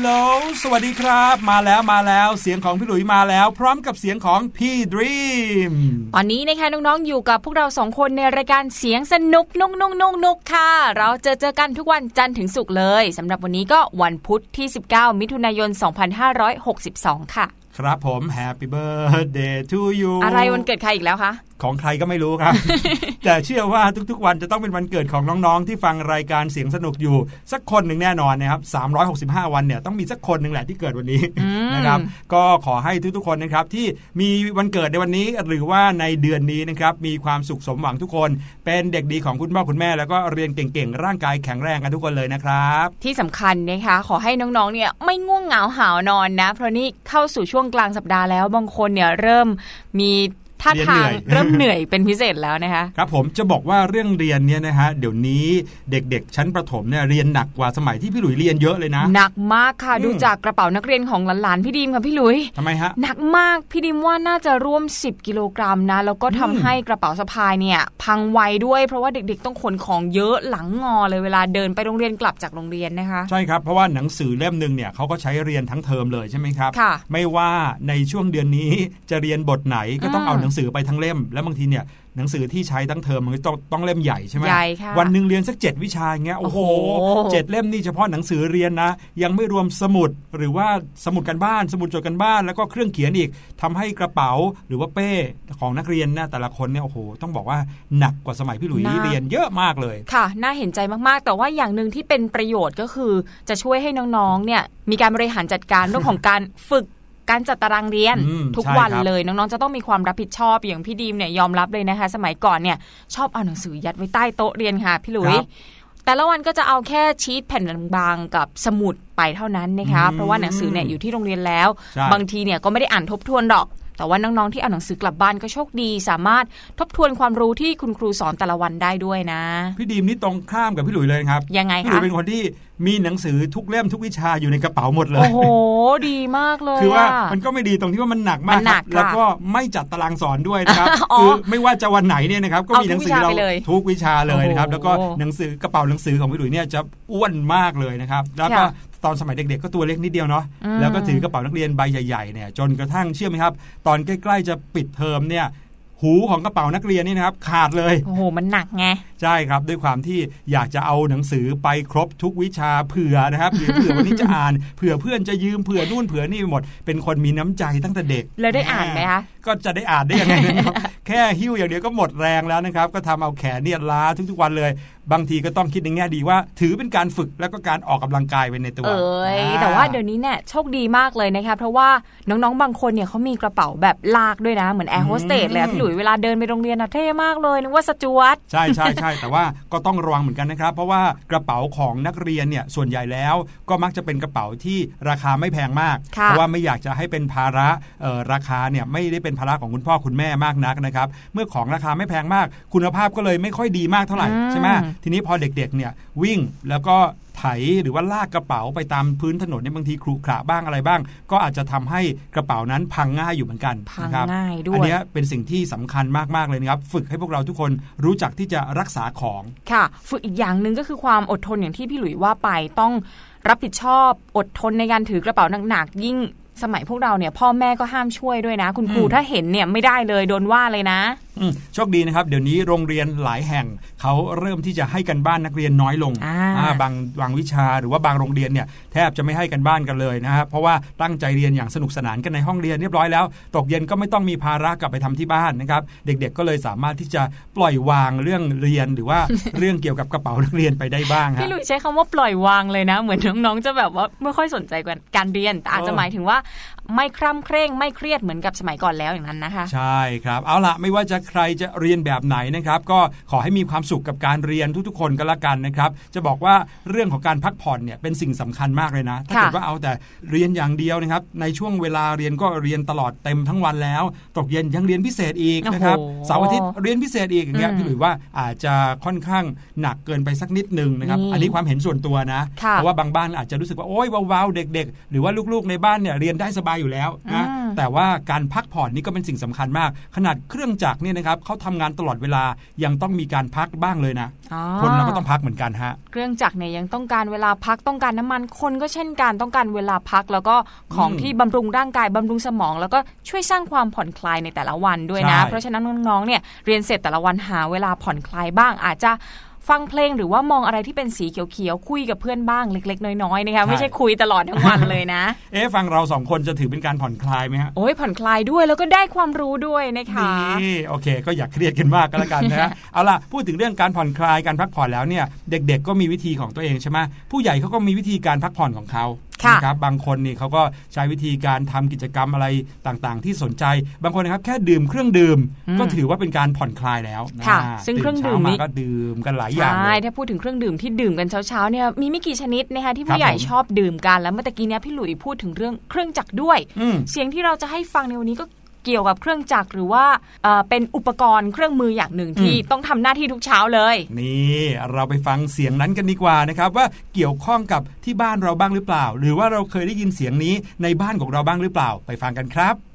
ลโหลสวัสดีครับ มาแล้วมาแล้วเสียงของพี่หลุยมาแล้ว พร้อมกับเสียงของพี่ดีมตอนนี้นะคะน้องๆอยู่กับพวกเราสองคนในรายการเสียงสนุกนุกนุกนุกนุกค่ะ เราเจอเจอกันทุกวันจันทร์ถึงศุกร์เลยสำหรับวันนี้ก็วันพุธที่ 19 มิถุนายน 2562 ค่ะ ครับผม Happy Birthday to you อะไรวันเกิดใครอีกแล้วคะ ของใครก็ไม่รู้ครับ แต่เชื่อว่าทุกๆ วันจะต้องเป็นวันเกิดของน้องๆ ที่ฟังรายการเสียงสนุกอยู่ สักคนหนึ่งแน่นอนนะครับ365 วันเนี่ยต้องมีสักคนหนึ่งแหละที่เกิดวันนี้นะครับก็ขอให้ทุกๆ คนนะครับที่มีวันเกิดในวันนี้หรือว่าในเดือนนี้นะครับมีความสุขสมหวังทุกคน เป็นเด็กดีของคุณพ่อคุณแม่ แล้วก็เรียนเก่งๆ ร่างกายแข็งแรงกันทุกคนเลยนะครับ ที่สำคัญนะคะขอให้น้องๆเนี่ยไม่ง่วงเหงาหานอนนะ เพราะนี่เข้าสู่ช่วงกลางสัปดาห์แล้วบางคนเนี่ยเริ่มมี ท่าทางเริ่มเหนื่อยเป็นพิเศษแล้วนะคะครับผมจะบอกว่าเรื่องเรียนเนี่ยนะฮะเดี๋ยวนี้เด็กๆ ชั้นประถมเนี่ยเรียนหนักกว่าสมัยที่พี่หลุยเรียนเยอะเลยนะหนักมากค่ะดูจากกระเป๋านักเรียนของหลานๆพี่ดีมค่ะพี่หลุยทำไมฮะหนักมากพี่ดีมว่าน่าจะร่วม 10 กิโลกรัมนะแล้วก็ทำให้กระเป๋าสะพายเนี่ยพังไวด้วยเพราะว่าเด็กๆ ต้องขนของเยอะหลังงอเลยเวลาเดินไปโรงเรียนกลับจากโรงเรียนนะคะใช่ครับเพราะว่าหนังสือเล่มหนึ่งเนี่ยเขาก็ใช้เรียนทั้งเทอมเลยใช่ไหมครับไม่ว่าในช่วงเดือนนี้จะเรียนบทไหนก็ต้องเอาหนังสือไปทั้งเล่ม แล้วบางทีเนี่ยหนังสือที่ใช้ตั้งเทอมมันต้องต้องเล่มใหญ่ใช่ไหมใหญ่ค่ะวันหนึ่งเรียนสักเจ็ดวิชาอย่างเงี้ยโอ้โหเจ็ดเล่มนี่เฉพาะหนังสือเรียนนะ ยังไม่รวมสมุดหรือว่าสมุดกันบ้าน สมุดจดกันบ้าน แล้วก็เครื่องเขียนอีกทำให้กระเป๋าหรือว่าเป้ของนักเรียนนะแต่ละคนเนี่ยโอ้โหต้องบอกว่าหนักกว่าสมัยพี่หลุยเรียนเยอะมากเลยค่ะ น่าเห็นใจมากๆ แต่ว่าอย่างหนึ่งที่เป็นประโยชน์ก็คือจะช่วยให้น้องๆเนี่ยมีการบริหารจัดการเรื่องของการฝึก การจัดตารางเรียนทุกวันเลยน้องๆจะต้องมีความรับผิดชอบอย่างพี่ดีมเนี่ยยอมรับเลยนะคะ สมัยก่อนเนี่ยชอบเอาหนังสือยัดไว้ใต้โต๊ะเรียนค่ะพี่หลุยแต่ละวันก็จะเอาแค่ชีตแผ่นบางๆกับสมุดไปเท่านั้นนะคะ เพราะว่าหนังสือเนี่ยอยู่ที่โรงเรียนแล้ว บางทีเนี่ยก็ไม่ได้อ่านทบทวนดอก แต่ว่าน้องๆที่เอาหนังสือกลับบ้านก็โชคดี สามารถทบทวนความรู้ที่คุณครูสอนแต่ละวันได้ด้วยนะ พี่ดีมนี่ตรงข้ามกับพี่หลุยเลยครับยังไงคะพี่หลุยเป็นคนที่มีหนังสือทุกเล่มทุกวิชาอยู่ในกระเป๋าหมดเลย โอ้โห ดีมากเลย คือว่ามันก็ไม่ดีตรงที่ว่ามันหนักมากแล้วก็ไม่จัดตารางสอนด้วยนะครับคือไม่ว่าจะวันไหนเนี่ยนะครับก็มีหนังสือเราทุกวิชาเลยนะครับแล้วก็หนังสือกระเป๋าหนังสือของพี่หลุยเนี่ยจะอ้วนมากเลยนะครับแล้วก็ ตอนสมัยเด็กๆ ก็ตัวเล็กนิดเดียวเนาะแล้วก็ถือกระเป๋านักเรียนใบใหญ่ๆเนี่ยจนกระทั่งเชื่อไหมครับ ตอนใกล้ๆจะปิดเทอมเนี่ยหูของกระเป๋านักเรียนนี่นะครับขาดเลย โอ้โห มันหนักไง ใช่ครับด้วยความที่อยากจะเอาหนังสือไปครบทุกวิชาเผื่อนะครับเผื่อวันนี้จะอ่านเผื่อเพื่อนจะยืมเผื่อนู่นเผื่อนี่หมด เป็นคนมีน้ำใจตั้งแต่เด็ก แล้วได้อ่านไหมคะก็จะได้อ่านได้ยังไงนะครับแค่หิ้วอย่างเดียวก็หมดแรงแล้วนะครับ ก็ทำเอาแขนเนี่ยล้าทุกๆวันเลย บางทีก็ต้องคิดในแง่ดีว่า ถือเป็นการฝึกแล้วก็การออกกำลังกายไปในตัว เอ้ยแต่ว่าเดี๋ยวนี้เนี่ยโชคดีมากเลยนะคะเพราะว่าน้องๆบางคนเนี่ยเขามีกระเป๋าแบบลากด้วยนะเหมือนแอร์โฮสเตสเลยพี่หลุยเวลาเดินไปโรงเรียนนะเท่มากเลยนึกว่าสจ๊วตใช่ใช่ใช่แต่ว่าก็ต้องระวังเหมือนกันนะครับ เพราะว่ากระเป๋าของนักเรียนเนี่ยส่วนใหญ่แล้ว ก็มักจะเป็นกระเป๋าที่ราคาไม่แพงมาก เพราะว่าไม่อยากจะให้เป็นภาระราคาเนี่ยไม่ได้เป็นภาระของคุณพ่อคุณแม่มากนักนะครับเมื่อของราคาไม่แพงมาก คุณภาพก็เลยไม่ค่อยดีมากเท่าไหร่ใช่ไหมทีนี้พอเด็กเนี่ยวิ่งแล้วก็ไถหรือว่าลากกระเป๋าไปตามพื้นถนนเนี่ยบางทีครุขระบ้างอะไรบ้าง ก็อาจจะทำให้กระเป๋านั้นพังง่ายอยู่เหมือนกันพังง่ายด้วยอันนี้เป็นสิ่งที่สำคัญมากๆเลยนะครับ ฝึกให้พวกเราทุกคนรู้จักที่จะรักษาของค่ะ ฝึกอีกอย่างหนึ่งก็คือความอดทนอย่างที่พี่หลุยว่าไปต้องรับผิดชอบอดทนในการถือกระเป๋าหนักๆยิ่งสมัยพวกเราเนี่ยพ่อแม่ก็ห้ามช่วยด้วยนะ คุณครูถ้าเห็นเนี่ยไม่ได้เลยโดนว่าเลยนะโชคดีนะครับ เดี๋ยวนี้โรงเรียนหลายแห่งเขาเริ่มที่จะให้กันบ้านนักเรียนน้อยลงบางบางวิชาหรือว่าบางโรงเรียนเนี่ยแทบจะไม่ให้กันบ้านกันเลยนะครับเพราะว่าตั้งใจเรียนอย่างสนุกสนานกันในห้องเรียนเรียบร้อยแล้ว ตกเย็นก็ไม่ต้องมีภาระกลับไปทำที่บ้านนะครับเด็กๆก็เลยสามารถที่จะปล่อยวางเรื่องเรียนหรือว่าเรื่องเกี่ยวกับกระเป๋านักเรียนไปได้บ้างครับพี่ลุยใช้คำว่าปล่อยวางเลยนะ เหมือนน้องๆจะแบบว่าไม่ค่อยสนใจกับการเรียนแต่อาจจะหมายถึงว่าไม่คร่ำเคร่งไม่เครียดเหมือนกับสมัยก่อนแล้วอย่างนั้นนะคะ ใช่ครับเอาละไม่ว่าจะใครจะเรียนแบบไหนนะครับก็ขอให้มีความสุขกับการเรียนทุกๆ คนก็แล้วกันนะครับจะบอกว่าเรื่องของการพักผ่อนเนี่ยเป็นสิ่งสำคัญมากเลยนะถ้าเกิดว่าเอาแต่เรียนอย่างเดียวนะครับในช่วงเวลาเรียนก็เรียนตลอดเต็มทั้งวันแล้ว ตกเย็นยังเรียนพิเศษอีกนะครับเสาร์อาทิตย์เรียนพิเศษอีกอย่างเงี้ยพี่หลุยว่าอาจจะค่อนข้างหนักเกินไปสักนิดนึงนะครับอันนี้ความเห็นส่วนตัวนะเพราะว่าบางบ้านอาจจะรู้สึกว่าโอ๊ยว้าวเด็ก ๆ หรือว่าลูกๆในบ้านเนี่ยเรียนได้สบายอยู่แล้วนะแต่ว่าการพักผ่อนนี่ก็เป็นสิ่งสำคัญมาก ขนาดเครื่องจักรเนี่ยนะครับเขาทำงานตลอดเวลายังต้องมีการพักบ้างเลยนะ คนเราก็ต้องพักเหมือนกันฮะเครื่องจักรเนี่ยยังต้องการเวลาพักต้องการน้ำมันคนก็เช่นกันต้องการเวลาพักแล้วก็ของที่บำรุงร่างกายบำรุงสมอง แล้วก็ช่วยสร้างความผ่อนคลายในแต่ละวันด้วยนะ เพราะฉะนั้นน้องๆเนี่ยเรียนเสร็จแต่ละวันหาเวลาผ่อนคลายบ้างอาจจะ ฟังเพลงหรือว่ามองอะไรที่เป็นสีเขียวๆคุยกับเพื่อนบ้างเล็ก ๆ น้อยๆนะคะไม่ใช่คุยตลอดทั้งวันเลยนะ เอ๊ฟังเราสองคนจะถือเป็นการผ่อนคลายไหมฮะโอ้ยผ่อนคลายด้วยแล้วก็ได้ความรู้ด้วยนะคะนี่โอเค ก็อยากเครียดกันมากก็แล้วกันนะเอาล่ะพูดถึงเรื่องการผ่อนคลายการพักผ่อนแล้วเนี่ย เด็ก ๆ ก็มีวิธีของตัวเองใช่ไหมผู้ใหญ่เขาก็มีวิธีการพักผ่อนของเขา นะครับบางคนนี่เขาก็ใช้วิธีการทำกิจกรรมอะไรต่างๆ ที่สนใจ บางคนนะครับแค่ดื่มเครื่องดื่ม ก็ถือว่าเป็นการผ่อนคลายแล้วค่ะ ซึ่งเครื่องดื่มนี้ก็ดื่มกันหลายอย่างใช่ถ้าพูดถึงเครื่องดื่มที่ดื่มกันเช้าๆเนี่ยมีไม่กี่ชนิดนะคะที่ผู้ใหญ่ชอบดื่มกันแล้วเมื่อกี้เนี้ยพี่หลุยพูดถึงเรื่องเครื่องจักรด้วย เสียงที่เราจะให้ฟังในวันนี้ก็ เกี่ยวกับเครื่องจักรหรือว่าเป็นอุปกรณ์เครื่องมืออย่างหนึ่งที่ต้องทำหน้าที่ทุกเช้าเลย นี่เราไปฟังเสียงนั้นกันดีกว่านะครับว่าเกี่ยวข้องกับที่บ้านเราบ้างหรือเปล่า หรือว่าเราเคยได้ยินเสียงนี้ในบ้านของเราบ้างหรือเปล่า ไปฟังกันครับ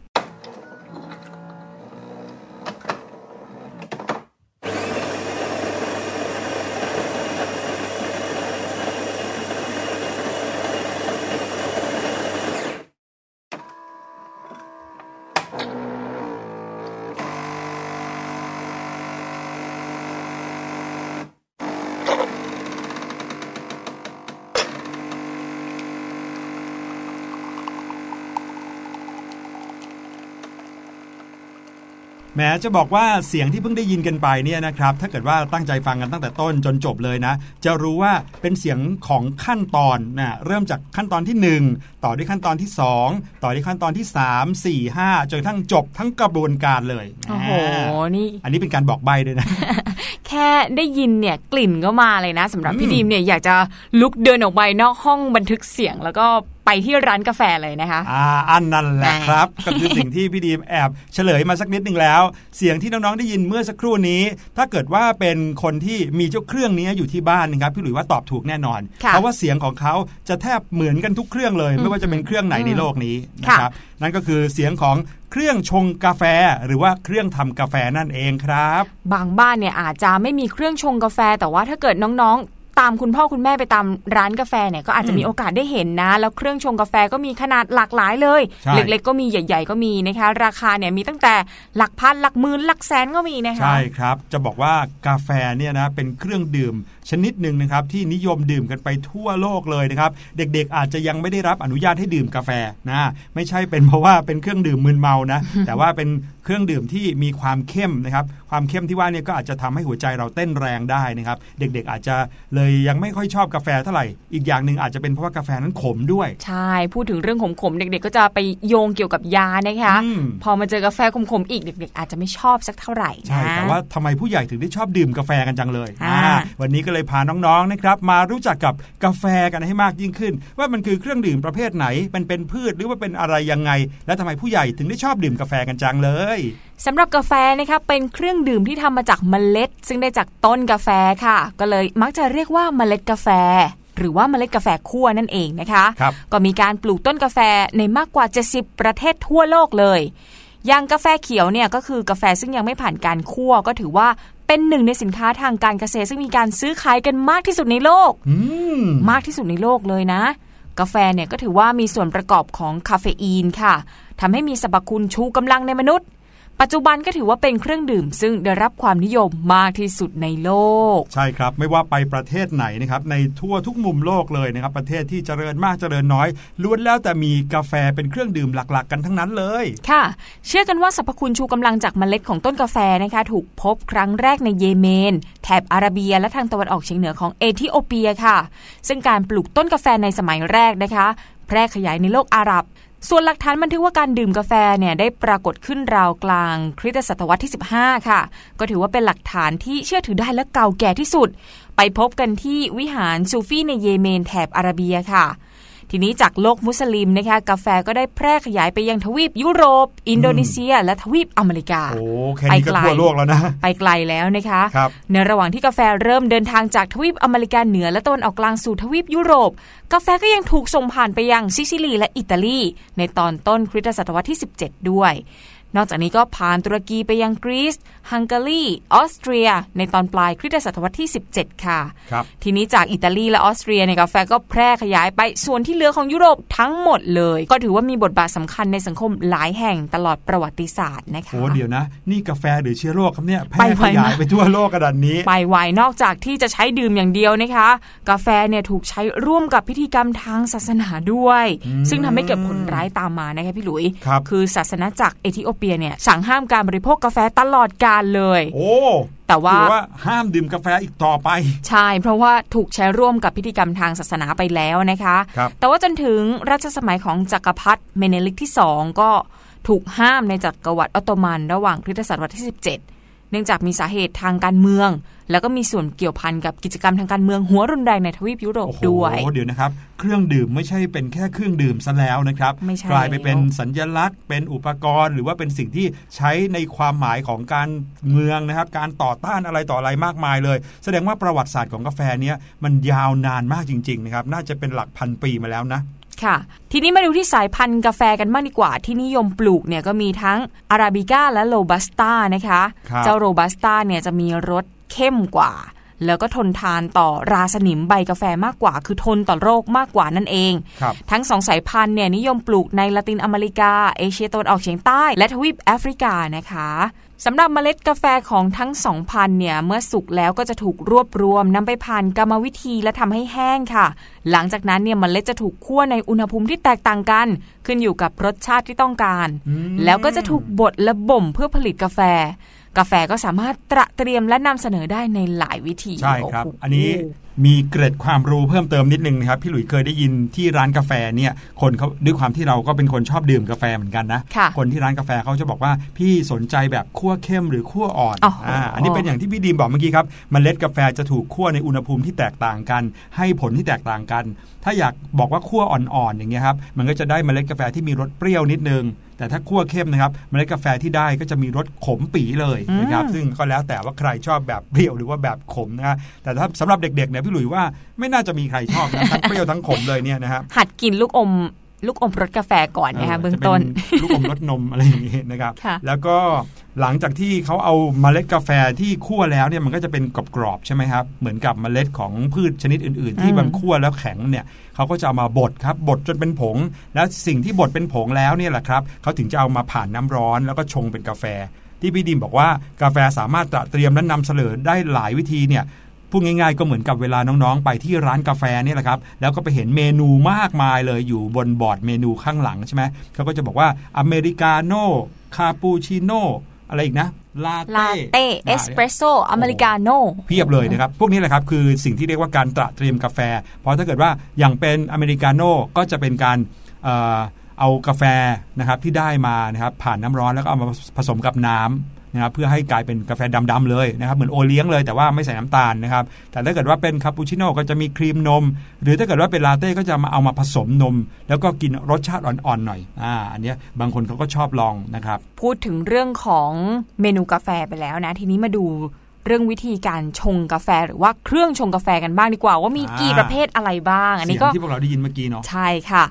แม้จะบอกว่าเสียงที่เพิ่งได้ยินกันไปเนี่ยนะครับ ถ้าเกิดว่าตั้งใจฟังกันตั้งแต่ต้นจนจบเลยนะ จะรู้ว่าเป็นเสียงของขั้นตอนนะเริ่มจากขั้นตอนที่ 1 ต่อด้วยขั้นตอนที่ 2 ต่อด้วยขั้นตอนที่ 3 4 5จนทั้งจบทั้งกระบวนการเลยโอ้โหนี่อันนี้เป็นการบอกใบด้วยนะ แค่ได้ยินเนี่ยกลิ่นก็มาเลยนะสำหรับพี่ดีมเนี่ยอยากจะลุกเดินออกไปนอกห้องบันทึกเสียงแล้วก็ ไปที่ร้านกาแฟเลยนะคะอ่าอันนั้นแหละครับก็คือสิ่งที่พี่ดีมแอบเฉลยมาสักนิดหนึ่งแล้ว เสียงที่น้องๆได้ยินเมื่อสักครู่นี้ ถ้าเกิดว่าเป็นคนที่มีเจ้าเครื่องนี้อยู่ที่บ้านนะครับพี่หลุยว่าตอบถูกแน่นอน เพราะว่าเสียงของเขาจะแทบเหมือนกันทุกเครื่องเลย ไม่ว่าจะเป็นเครื่องไหนในโลกนี้นะครับนั่นก็คือเสียงของเครื่องชงกาแฟ หรือว่าเครื่องทำกาแฟนั่นเองครับ บางบ้านเนี่ยอาจจะไม่มีเครื่องชงกาแฟ แต่ว่าถ้าเกิดน้อง ตามคุณพ่อคุณแม่ไปตามร้านกาแฟเนี่ยก็อาจจะมีโอกาสได้เห็นนะ แล้วเครื่องชงกาแฟก็มีขนาดหลากหลายเลย เล็กๆก็มีใหญ่ ๆ ก็มีนะคะ ราคาเนี่ยมีตั้งแต่หลักพันหลักหมื่นหลักแสนก็มีนะคะใช่ครับจะบอกว่ากาแฟเนี่ยนะเป็นเครื่องดื่มชนิดหนึ่งนะครับที่นิยมดื่มกันไปทั่วโลกเลยนะครับ เด็กๆอาจจะยังไม่ได้รับอนุญาตให้ดื่มกาแฟนะไม่ใช่เป็นเพราะว่าเป็นเครื่องดื่มมึนเมานะแต่ว่าเป็น เครื่องดื่มที่มีความเข้มนะครับความเข้มที่ว่านี่ก็อาจจะทำให้หัวใจเราเต้นแรงได้นะครับ เด็กๆอาจจะเลยยังไม่ค่อยชอบกาแฟเท่าไหร่ อีกอย่างหนึ่งอาจจะเป็นเพราะว่ากาแฟนั้นขมด้วย ใช่ พูดถึงเรื่องขมๆเด็ก ๆ ก็จะไปโยงเกี่ยวกับยานะคะอพอมาเจอกาแฟขมๆอีกเด็ก ๆ อาจจะไม่ชอบสักเท่าไหร่ใช่แต่ว่าทำไมผู้ใหญ่ถึงได้ชอบดื่มกาแฟกันจังเลยวันนี้ก็เลยพาน้องๆนะครับมารู้จักกับกาแฟกันให้มากยิ่งขึ้น ว่ามันคือเครื่องดื่มประเภทไหน มันเป็นพืชหรือว่าเป็นอะไรยังไง และทำไมผู้ใหญ่ถึงได้ชอบดื่มกาแฟกันจังเลยสำหรับกาแฟนะคะเป็นเครื่องดื่มที่ทำมาจากเมล็ด ซึ่งได้จากต้นกาแฟค่ะ ก็เลยมักจะเรียกว่าเมล็ดกาแฟ หรือว่าเมล็ดกาแฟคั่วนั่นเองนะคะคก็มีการปลูกต้นกาแฟในมากกว่า 70 ประเทศทั่วโลกเลยอย่างกาแฟเขียวเนี่ยก็คือกาแฟซึ่งยังไม่ผ่านการคั่วก็ถือว่าเป็นหนึ่งในสินค้าทางการเกษตรซึ่งมีการซื้อขายกันมากที่สุดในโลกมากที่สุดในโลกเลยนะ กาแฟเนี่ยก็ถือว่ามีส่วนประกอบของคาเฟอีนค่ะทำให้มีสรรพคุณชูกำลังในมนุษย์ ปัจจุบันก็ถือว่าเป็นเครื่องดื่ม ซึ่งได้รับความนิยมมากที่สุดในโลก ใช่ครับ ไม่ว่าไปประเทศไหนนะครับในทั่วทุกมุมโลกเลยนะครับ ประเทศที่เจริญมากเจริญน้อยล้วนแล้วแต่มีกาแฟเป็นเครื่องดื่มหลักๆ กันทั้งนั้นเลย ค่ะ เชื่อกันว่าสรรพคุณชูกำลังจากเมล็ดของต้นกาแฟนะคะ ถูกพบครั้งแรกในเยเมน แถบอาระเบีย และทางตะวันออกเฉียงเหนือของเอธิโอเปียค่ะ ซึ่งการปลูกต้นกาแฟในสมัยแรกนะคะ แพร่ขยายในโลกอาหรับ ส่วนหลักฐานบันทึกว่าการดื่มกาแฟเนี่ยได้ปรากฏขึ้นราวกลางคริสตศตวรรษที่ 15 ค่ะ ก็ถือว่าเป็นหลักฐานที่เชื่อถือได้และเก่าแก่ที่สุด ไปพบกันที่วิหารซูฟี่ในเยเมนแถบอาระเบียค่ะ ทีทีนี้จากโลกมุสลิมนะคะกาแฟก็ได้แพร่ขยายไปยังทวีปยุโรป อินโดนีเซีย และทวีปอเมริกาโอ้แค่นี้ก็ทั่วโลกแล้วนะไปไกลแล้วนะคะคในระหว่างที่กาแฟเริ่มเดินทางจากทวีปอเมริกาเหนือและตะวันออกกลางสู่ทวีปยุโรป กาแฟก็ยังถูกส่งผ่านไปยังซิซิลีและอิตาลี ในตอนต้นคริสตศตวรรษที่ 17 ด้วย นอกจากนี้ก็ผ่านตุรกีไปยังกรีซฮังการีออสเตรีย ในตอนปลายคริสตศตวรรษที่ 17 ค่ะครับทีนี้จากอิตาลีและออสเตรียในกาแฟก็แพร่ขยายไปส่วนที่เหลือของยุโรปทั้งหมดเลย ก็ถือว่ามีบทบาทสำคัญในสังคมหลายแห่งตลอดประวัติศาสตร์นะคะโอ้เดี๋ยวนะ นี่กาแฟหรือเชื้อโรคครับเนี่ยแพร่ขยายไปทั่วโลกกระดานนี้ ไปไวนอกจากที่จะใช้ดื่มอย่างเดียวนะคะ กาแฟเนี่ยถูกใช้ร่วมกับพิธีกรรมทางศาสนาด้วย ซึ่งทำให้เกิดผลร้ายตามมานะคะพี่หลุยคือศาสนาจักรเอธิโอเปียเนี่ยสั่งห้ามการบริโภคกาแฟตลอดกาลเลย โอ้แต่ว่าว่าห้ามดื่มกาแฟอีกต่อไป ใช่ เพราะว่าถูกใช้ร่วมกับพิธีกรรมทางศาสนาไปแล้วนะคะคแต่ว่าจนถึงรัชสมัยของจักรพรรดิเมเนลิกที่สองก็ถูกห้ามในจักรวรรดิออตโตมัน ระหว่างคริสตศตวรรษที่ 17 เนื่องจากมีสาเหตุทางการเมือง แล้วก็มีส่วนเกี่ยวพันกับกิจกรรมทางการเมืองหัวรุนแรงในทวีปยุโรปด้วยโอ้เดี๋ยวนะครับ เครื่องดื่มไม่ใช่เป็นแค่เครื่องดื่มซะแล้วนะครับ กลายไปเป็นสัญญลักษณ์ เป็นอุปกรณ์ หรือว่าเป็นสิ่งที่ใช้ในความหมายของการเมืองนะครับ การต่อต้านอะไรต่ออะไรมากมายเลย แสดงว่าประวัติศาสตร์ของกาแฟเนี้ยมันยาวนานมากจริงๆนะครับน่าจะเป็นหลักพันปีมาแล้วนะค่ะ ทีนี้มาดูที่สายพันธุ์กาแฟกันบ้างดีกว่า ที่นิยมปลูกเนี่ยก็มีทั้งอาราบิก้าและโรบัสต้านะคะ เจ้าโรบัสต้าเนี่ยจะมีรส เข้มกว่า แล้วก็ทนทานต่อราสนิมใบกาแฟมากกว่า คือทนต่อโรคมากกว่านั่นเอง ทั้งสองสายพันธุ์เนี่ยนิยมปลูกในละตินอเมริกา เอเชียตะวันออกเฉียงใต้ และทวีปแอฟริกานะคะสำหรับเมล็ดกาแฟของทั้งสองพันธุ์เนี่ยเมื่อสุกแล้วก็จะถูกรวบรวมนำไปผ่านกรรมวิธีและทำให้แห้งค่ะ หลังจากนั้นเนี่ยเมล็ดจะถูกคั่วในอุณหภูมิที่แตกต่างกัน ขึ้นอยู่กับรสชาติที่ต้องการ แล้วก็จะถูกบดและบ่มเพื่อผลิตกาแฟ กาแฟก็สามารถตระเตรียมและนำเสนอได้ในหลายวิธีใช่ครับ อันนี้มีเกร็ดความรู้เพิ่มเติมนิดนึงนะครับพี่หลุยเคยได้ยินที่ร้านกาแฟเนี่ยคนเขาด้วยความที่เราก็เป็นคนชอบดื่มกาแฟเหมือนกันนะะคนที่ร้านกาแฟเขาจะบอกว่าพี่สนใจแบบคั่วเข้มหรือคั่วอ่อนอ่าอันนี้เป็นอย่างที่พี่ดีมบอกเมื่อกี้ครับมเมล็ดกาแฟจะถูกคั่วในอุณหภูมิที่แตกต่างกัน ให้ผลที่แตกต่างกัน ถ้าอยากบอกว่าคั่วอ่อนๆอย่างเงี้ยครับมันก็จะได้มเมล็ดกาแฟที่มีรสเปรี้ยวนิดนึง แต่ถ้าคั่วเข้มนะครับเมล็ดกาแฟที่ได้ก็จะมีรสขมปีเลยนะครับซึ่งก็แล้วแต่ว่าใครชอบแบบเปรี้ยวหรือว่าแบบขมนะแต่ถ้าสำหรับเด็กๆเนี่ยพี่หลุยว่าไม่น่าจะมีใครชอบนะทั้งเปรี้ยวทั้งขมเลยเนี่ยนะครับหัดกินลูกอม ลูกอมรสกาแฟก่อนนะคะเบื้องต้น ลูกอมรสนมอะไรอย่างนี้นะครับ แล้วก็หลังจากที่เขาเอาเมล็ดกาแฟที่คั่วแล้วเนี่ยมันก็จะเป็นกรอบๆใช่ไหมครับ เหมือนกับเมล็ดของพืชชนิดอื่น ๆ ที่มันคั่วแล้วแข็งเนี่ยเขาก็จะเอามาบดครับบดจนเป็นผง แล้วสิ่งที่บดเป็นผงแล้วเนี่ยแหละครับเขาถึงจะเอามาผ่านน้ำร้อนแล้วก็ชงเป็นกาแฟ ที่พี่ดิมบอกว่ากาแฟสามารถเตรียมและนำเสนอได้หลายวิธีเนี่ย พูดง่ายๆก็เหมือนกับเวลาน้องๆ ไปที่ร้านกาแฟนี่แหละครับ แล้วก็ไปเห็นเมนูมากมายเลยอยู่บนบอร์ดเมนูข้างหลังใช่ไหมเขาก็จะบอกว่าอเมริกาโน่คาปูชิโน่อะไรอีกนะลาเต้เอสเปรสโซ่อเมริกาโน่เพียบเลยนะครับ พวกนี้แหละครับ คือสิ่งที่เรียกว่าการตระเตรียมกาแฟ เพราะถ้าเกิดว่าอย่างเป็นอเมริกาโน่ก็จะเป็นการเอากาแฟนะครับที่ได้มานะครับผ่านน้ำร้อนแล้วก็เอามาผสมกับน้ำ นะครับเพื่อให้กลายเป็นกาแฟดำๆเลยนะครับเหมือนโอเลี้ยงเลยแต่ว่าไม่ใส่น้ำตาลนะครับแต่ถ้าเกิดว่าเป็นคาปูชิโน่ก็จะมีครีมนม หรือถ้าเกิดว่าเป็นลาเต้ก็จะมาเอามาผสมนม แล้วก็กินรสชาติอ่อนๆหน่อยอ่าอันนี้บางคนเขาก็ชอบลองนะครับพูดถึงเรื่องของเมนูกาแฟไปแล้วนะ ทีนี้มาดูเรื่องวิธีการชงกาแฟหรือว่าเครื่องชงกาแฟกันบ้างดีกว่า ว่ามีกี่ประเภทอะไรบ้าง อันนี้ก็ที่พวกเราได้ยินเมื่อกี้เนาะใช่ค่ะ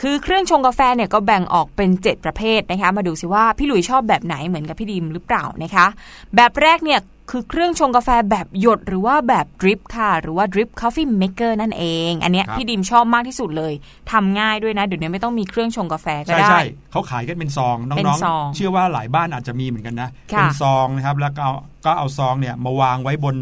คือเครื่องชงกาแฟเนี่ยก็แบ่งออกเป็น 7 ประเภทนะคะ มาดูสิว่าพี่หลุยชอบแบบไหนเหมือนกับพี่ดิมหรือเปล่านะคะ แบบแรกเนี่ยคือเครื่องชงกาแฟแบบหยดหรือว่าแบบ drip ค่ะ หรือว่า drip coffee maker นั่นเอง อันนี้พี่ดิมชอบมากที่สุดเลยทำง่ายด้วยนะ เดี๋ยวนี้ไม่ต้องมีเครื่องชงกาแฟก็ได้ ใช่ใช่เขาขายกันเป็นซอง น้องๆ เชื่อว่าหลายบ้านอาจจะมีเหมือนกันนะ เป็นซองนะครับ แล้วก็ก็เอาซองเนี่ยมาวางไว้บน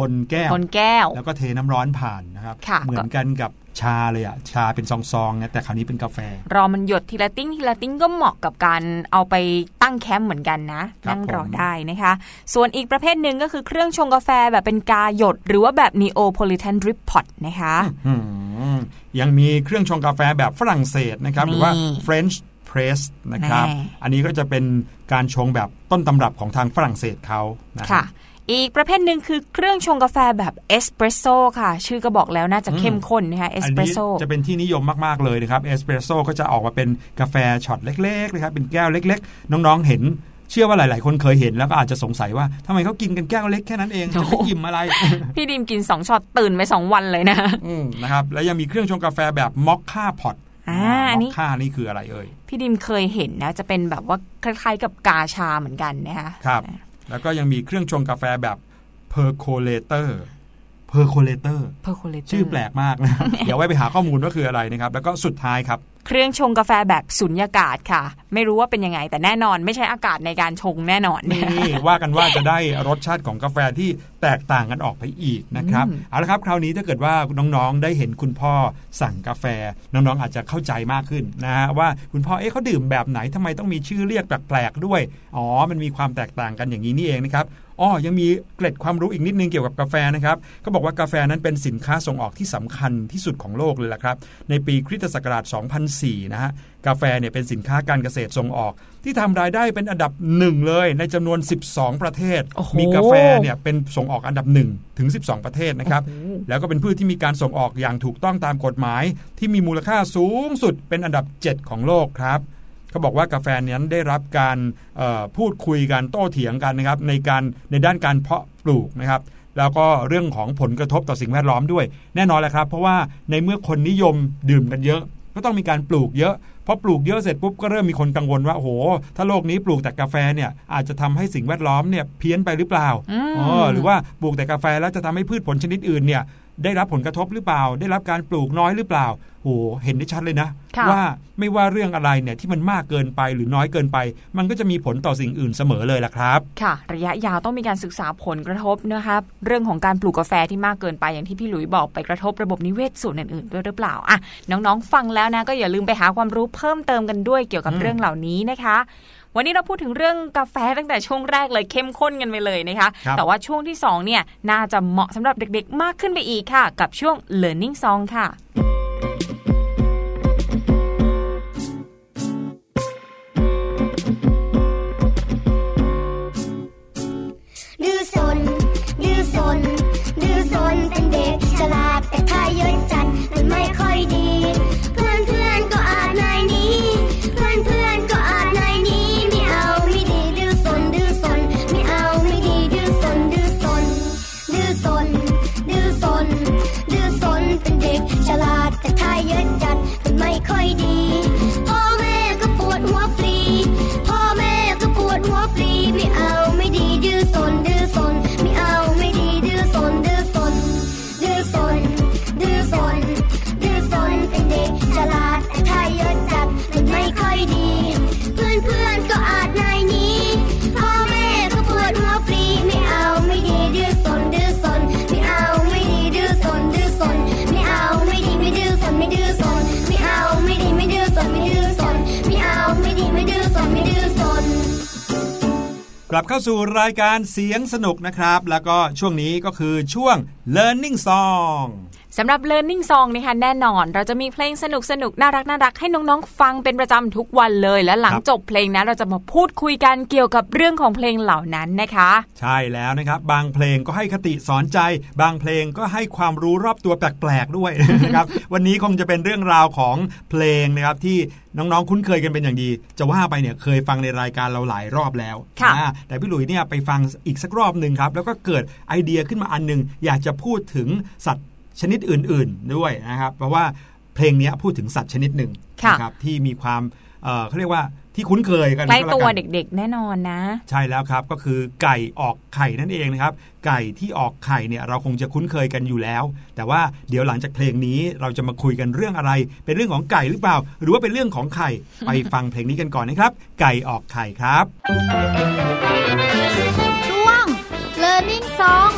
บนแก้วบนแก้ว แล้วก็เทน้ำร้อนผ่านนะครับ เหมือนกันกับ ชาเลยอะชาเป็นซองๆนะแต่คราวนี้เป็นกาแฟ รอมันหยดทีละติ้งทีละติ้งก็เหมาะกับการเอาไปตั้งแคมป์เหมือนกันนะนั่งรอได้นะคะ ส่วนอีกประเภทหนึ่งก็คือเครื่องชงกาแฟแบบเป็นกาหยด หรือว่าแบบ Neapolitan Drip Pot นะคะยังมีเครื่องชงกาแฟแบบฝรั่งเศสนะครับหรือว่า French press นะครับ อันนี้ก็จะเป็นการชงแบบต้นตำรับของทางฝรั่งเศสเขานะค่ะ อีกประเภทหนึ่งคือเครื่องชงกาแฟแบบเอสเปรสโซ่ค่ะ ชื่อก็บอกแล้วน่าจะเข้มข้นนะคะเอสเปรสโซ่จะเป็นที่นิยมมาก ๆ เลยนะครับเอสเปรสโซ่ก็จะออกมาเป็นกาแฟช็อตเล็กๆนะครับเป็นแก้วเล็ก ๆ น้องๆเห็นเชื่อว่าหลาย ๆ คนเคยเห็นแล้วก็อาจจะสงสัยว่าทำไมเขากินกันแก้วเล็กแค่นั้นเองจะไม่อิ่มอะไร พี่ดิมกิน 2ช็อตตื่นไป 2 วันเลยนะอืมนะครับแล้วยังมีเครื่องชงกาแฟแบบ moka pot อ่าอันนี้ค่านี่คืออะไรเอ่ยพี่ดิมเคยเห็นนะจะเป็นแบบว่าคล้ายๆกับกาชาเหมือนกันนะคะครับ แล้วก็ยังมีเครื่องชงกาแฟแบบ percolator percolator ชื่อแปลกมากนะ เดี๋ยวไว้ไปหาข้อมูลว่าคืออะไรนะครับ แล้วก็สุดท้ายครับ เครื่องชงกาแฟแบบสุญญากาศค่ะ ไม่รู้ว่าเป็นยังไง แต่แน่นอนไม่ใช่อากาศในการชงแน่นอนนี่ว่ากันว่าจะได้รสชาติของกาแฟที่แตกต่างกันออกไปอีกนะครับเอาละครับคราวนี้ถ้าเกิดว่าน้องๆได้เห็นคุณพ่อสั่งกาแฟ น้องๆอาจจะเข้าใจมากขึ้นนะฮะว่าคุณพ่อเอ๊ะเขาดื่มแบบไหนทำไมต้องมีชื่อเรียกแปลกๆด้วยอ๋อมันมีความแตกต่างกันอย่างนี้นี่เองนะครับ อ๋อยังมีเกร็ดความรู้อีกนิดนึงเกี่ยวกับกาแฟนะครับก็บอกว่ากาแฟนั้นเป็นสินค้าส่งออกที่สำคัญที่สุดของโลกเลยละครับ ในปีคริสตศักราช 2004 นะฮะกาแฟเนี่ยเป็นสินค้าการเกษตรส่งออก ที่ทำรายได้เป็นอันดับหนึ่งเลย ในจำนวน 12 ประเทศ มีกาแฟเนี่ยเป็นส่งออกอันดับหนึ่งถึง 12 ประเทศนะครับแล้วก็เป็นพืชที่มีการส่งออกอย่างถูกต้องตามกฎหมาย ที่มีมูลค่าสูงสุดเป็นอันดับ 7 ของโลกครับ เขาบอกว่ากาแฟนั้นได้รับการพูดคุยกันโต้เถียงกันนะครับในการในด้านการเพาะปลูกนะครับแล้วก็เรื่องของผลกระทบต่อสิ่งแวดล้อมด้วย แน่นอนแหละครับ เพราะว่าในเมื่อคนนิยมดื่มกันเยอะ ก็ต้องมีการปลูกเยอะพอปลูกเยอะเสร็จปุ๊บก็เริ่มมีคนกังวลว่าโอ้โห ถ้าโลกนี้ปลูกแต่กาแฟเนี่ยอาจจะทำให้สิ่งแวดล้อมเนี่ยเพี้ยนไปหรือเปล่าอ๋อหรือว่าปลูกแต่กาแฟแล้วจะทำให้พืชผลชนิดอื่นเนี่ย ได้รับผลกระทบหรือเปล่า ได้รับการปลูกน้อยหรือเปล่าโอ้เห็นได้ชัดเลยนะ ว่าไม่ว่าเรื่องอะไรเนี่ยที่มันมากเกินไปหรือน้อยเกินไป มันก็จะมีผลต่อสิ่งอื่นเสมอเลยล่ะครับ ค่ะ ระยะยาวต้องมีการศึกษาผลกระทบนะครับเรื่องของการปลูกกาแฟที่มากเกินไปอย่างที่พี่หลุยบอกไปกระทบระบบนิเวศส่วนอื่นๆด้วยหรือเปล่าอะน้องๆ ฟังแล้วนะก็อย่าลืมไปหาความรู้เพิ่มเติมกันด้วยเกี่ยวกับเรื่องเหล่านี้นะคะ วันนี้เราพูดถึงเรื่องกาแฟตั้งแต่ช่วงแรกเลยเข้มข้นกันไปเลยนะคะคแต่ว่าช่วงที่2เนี่ยน่าจะเหมาะสำหรับเด็กๆ มากขึ้นไปอีกค่ะ กับช่วง learning song ค่ะ ลับเข้าสู่รายการเสียงสนุกนะครับ แล้วก็ช่วงนี้ก็คือช่วง learning song สำหรับ Learning Song นะคะแน่นอน เราจะมีเพลงสนุกสนุกน่ารักน่ารักให้น้องๆ ฟังเป็นประจำทุกวันเลย และหลังจบเพลงนะเราจะมาพูดคุยกันเกี่ยวกับเรื่องของเพลงเหล่านั้นนะคะ ใช่แล้วนะครับ บางเพลงก็ให้คติสอนใจ บางเพลงก็ให้ความรู้รอบตัวแปลกๆด้วยนะครับวันนี้คงจะเป็นเรื่องราวของเพลงนะครับที่น้องๆ คุ้นเคยกันเป็นอย่างดี จะว่าไปเนี่ยเคยฟังในรายการเราหลายรอบแล้วแต่พี่หลุยเนี่ยไปฟังอีกสักรอบหนึ่งครับแล้วก็เกิดไอเดียขึ้นมาอันนึงอยากจะพูดถึงสัตว์ ชนิดอื่น ๆ ด้วยนะครับ เพราะว่าเพลงนี้พูดถึงสัตว์ชนิดหนึ่งนะครับที่มีความเขาเรียกว่าที่คุ้นเคยกันใกล้ตัวเด็กๆ แน่นอนนะ ใช่แล้วครับก็คือไก่ออกไข่นั่นเองนะครับ ไก่ที่ออกไข่เนี่ยเราคงจะคุ้นเคยกันอยู่แล้ว แต่ว่าเดี๋ยวหลังจากเพลงนี้เราจะมาคุยกันเรื่องอะไร เป็นเรื่องของไก่หรือเปล่า หรือว่าเป็นเรื่องของไข่ไปฟังเพลงนี้กันก่อนนะครับ ไก่ออกไข่ครับช่วง learning song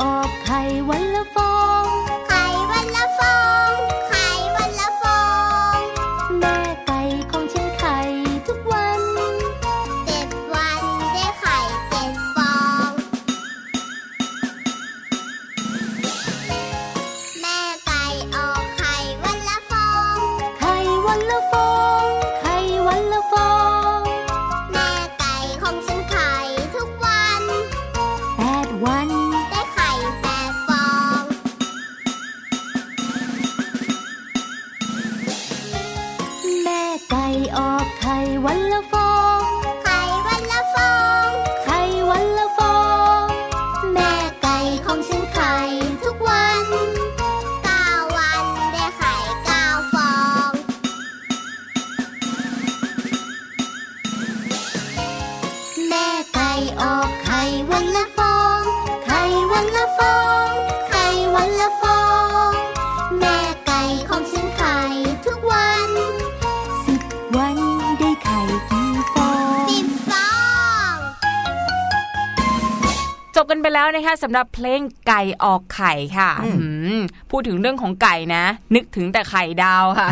ออกไข่วันละฟ สำหรับเพลงไก่ออกไข่ค่ะอืมพูดถึงเรื่องของไก่นะ นึกถึงแต่ไข่ดาวค่ะ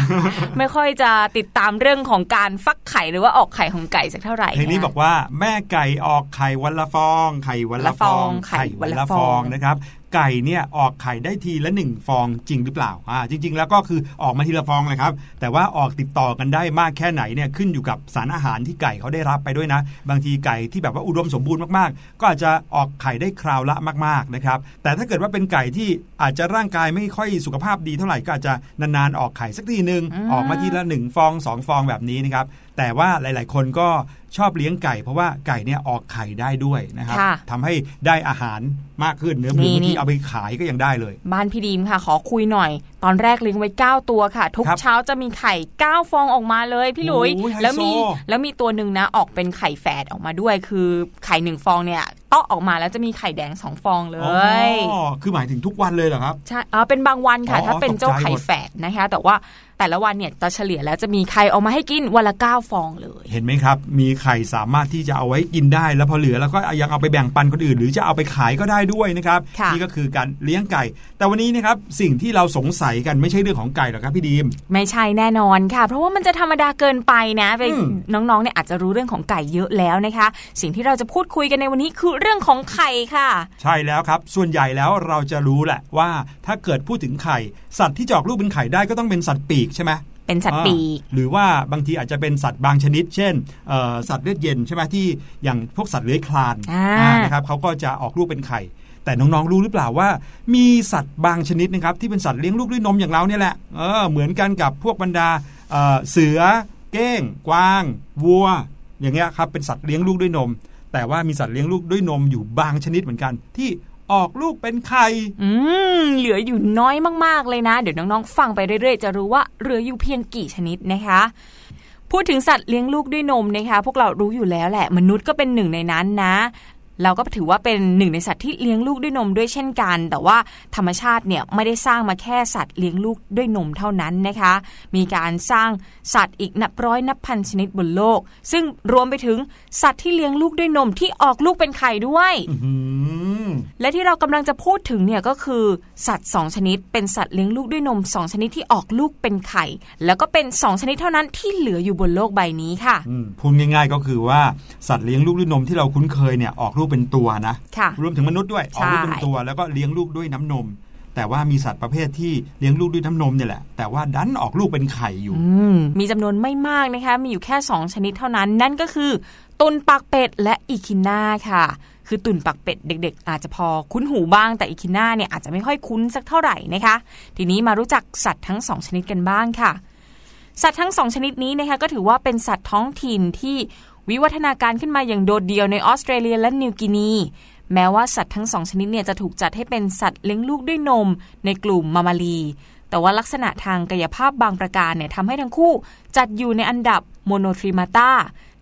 ไม่ค่อยจะติดตามเรื่องของการฟักไข่หรือว่าออกไข่ของไก่สักเท่าไหร่เพลงนี้ะบอกว่าแม่ไก่ออกไข่วันละฟอง ไข่วันละฟอง ไข่วันละฟองนะครับ ไก่เนี่ยออกไข่ได้ทีละหนึ่งฟองจริงหรือเปล่าอ่าจริง ๆ แล้วก็คือออกมาทีละฟองเลยครับแต่ว่าออกติดต่อกันได้มากแค่ไหนเนี่ยขึ้นอยู่กับสารอาหารที่ไก่เขาได้รับไปด้วยนะ บางทีไก่ที่แบบว่าอุดมสมบูรณ์มากๆ ก็อาจจะออกไข่ได้คราวละมากๆนะครับแต่ถ้าเกิดว่าเป็นไก่ที่อาจจะร่างกายไม่ค่อยสุขภาพดีเท่าไหร่ก็อาจจะนานๆออกไข่สักทีหนึ่งออกมาทีละหนึ่งฟองสองฟองแบบนี้นะครับแต่ว่าหลาย ๆ คนก็ชอบเลี้ยงไก่ เพราะว่าไก่เนี่ยออกไข่ได้ด้วยนะครับค่ะทำให้ได้อาหารมากขึ้นเนื้อหมูนี่บางนี่ทีเอาไปขายก็ยังได้เลย บ้านพี่ดีมค่ะ ขอคุยหน่อย ตอนแรกเลี้ยงไว้ 9 ตัวค่ะ ทุกครับเช้าจะมีไข่ 9 ฟองออกมาเลยพี่หลุยโอ้ยไฮโซแล้วมีแล้วมีตัวหนึ่งนะออกเป็นไข่แฝดออกมาด้วย คือไข่หนึ่งฟองเนี่ยเตาะออกมาแล้วจะมีไข่แดงสองฟองเลอ๋ยอคือหมายถึงทุกวันเลยเหรอครับใช่เออเป็นบางวันค่ะอ๋อถ้าเป็นเจ้าตกใจไข่หมดแฝดนะคะ แต่ว่า แต่ละวันเนี่ยจะเฉลี่ยแล้วจะมีไข่ออกมาให้กินวันละ9ฟองเลย เห็นไหมครับ มีไข่สามารถที่จะเอาไว้กินได้ แล้วพอเหลือแล้วก็ยังเอาไปแบ่งปันคนอื่น หรือจะเอาไปขายก็ได้ด้วยนะครับค่ะนี่ก็คือการเลี้ยงไก่ แต่วันนี้นะครับสิ่งที่เราสงสัยกันไม่ใช่เรื่องของไก่หรอกครับพี่ดีม ไม่ใช่แน่นอนค่ะ เพราะว่ามันจะธรรมดาเกินไปนะไปอืมน้องๆเนี่ยอาจจะรู้เรื่องของไก่เยอะแล้วนะคะ สิ่งที่เราจะพูดคุยกันในวันนี้คือเรื่องของไข่ค่ะ ใช่แล้วครับ ส่วนใหญ่แล้วเราจะรู้แหละว่าถ้าเกิดพูดถึงไข่ สัตว์ที่จะออกลูกเป็นไข่ได้ก็ต้องเป็นสัตว์ปีกใช่ไหมเป็นสัตว์ปีกอ่าหรือว่าบางทีอาจจะเป็นสัตว์บางชนิด เช่นเอ่อสัตว์เลือดเย็นใช่ไหมที่อย่างพวกสัตว์เลื้อยคลานอ่าอ่านะครับเขาก็จะออกลูกเป็นไข่แต่น้องๆ รู้หรือเปล่าว่า มีสัตว์บางชนิดนะครับที่เป็นสัตว์เลี้ยงลูกด้วยนมอย่างเราเนี่ยแหละเออเหมือนกันกับพวกบรรดาเอ่อเสือ เก้ง กวาง วัว อย่างเงี้ยครับเป็นสัตว์เลี้ยงลูกด้วยนม แต่ว่ามีสัตว์เลี้ยงลูกด้วยนมอยู่บางชนิดเหมือนกันที่ ออกลูกเป็นไข่ อืม เหลืออยู่น้อยมาก ๆ เลยนะ เดี๋ยวน้อง ๆ ฟังไปเรื่อย ๆ จะรู้ว่าเหลืออยู่เพียงกี่ชนิดนะคะพพูดถึงสัตว์เลี้ยงลูกด้วยนมนะคะ พวกเรารู้อยู่แล้วแหละ มนุษย์ก็เป็นหนึ่งในนั้นนะเราก็ถือว่าเป็นหนึ่งในสัตว์ที่เลี้ยงลูกด้วยนมด้วยเช่นกัน แต่ว่าธรรมชาติเนี่ยไม่ได้สร้างมาแค่สัตว์เลี้ยงลูกด้วยนมเท่านั้นนะคะ มีการสร้างสัตว์อีกนับร้อยนับพันชนิดบนโลก ซึ่งรวมไปถึงสัตว์ที่เลี้ยงลูกด้วยนมที่ออกลูกเป็นไข่ด้วย และที่เรากำลังจะพูดถึงเนี่ยก็คือสัตว์ 2 ชนิด เป็นสัตว์เลี้ยงลูกด้วยนม 2 ชนิดที่ออกลูกเป็นไข่ แล้วก็เป็น 2 ชนิดเท่านั้นที่เหลืออยู่บนโลกใบนี้ค่ะพูดง่ายๆก็คือว่าสัตว์เลี้ยงลูกด้วยนมที่เราคุ้นเคยเนี่ยออกลูกเป็นตัวนะรวมถึงมนุษย์ด้วยออกลูกเป็นตัว แล้วก็เลี้ยงลูกด้วยน้ำนมแต่ว่ามีสัตว์ประเภทที่เลี้ยงลูกด้วยน้ำนมเนี่ยแหละ แต่ว่าดันออกลูกเป็นไข่อยู่มีจำนวนไม่มากนะคะ มีอยู่แค่ 2 ชนิดเท่านั้น นั่นก็คือ ตุนปากเป็ดและอีคิน่าค่ะ คือตุ่นปากเป็ดเด็ก ๆ อาจจะพอคุ้นหูบ้างแต่อีคิน่าเนี่ยอาจจะไม่ค่อยคุ้นสักเท่าไหร่นะคะ ทีนี้มารู้จักสัตว์ทั้งสองชนิดกันบ้างค่ะ สัตว์ทั้งสองชนิดนี้นะคะก็ถือว่าเป็นสัตว์ท้องถิ่นที่วิวัฒนาการขึ้นมาอย่างโดดเดี่ยวในออสเตรเลียและนิวกินีแม้ว่าสัตว์ทั้งสองชนิดเนี่ยจะถูกจัดให้เป็นสัตว์เลี้ยงลูกด้วยนมในกลุ่มมามารีแต่ว่าลักษณะทางกายภาพบางประการเนี่ยทำให้ทั้งคู่จัดอยู่ในอันดับโมโนทริมาตา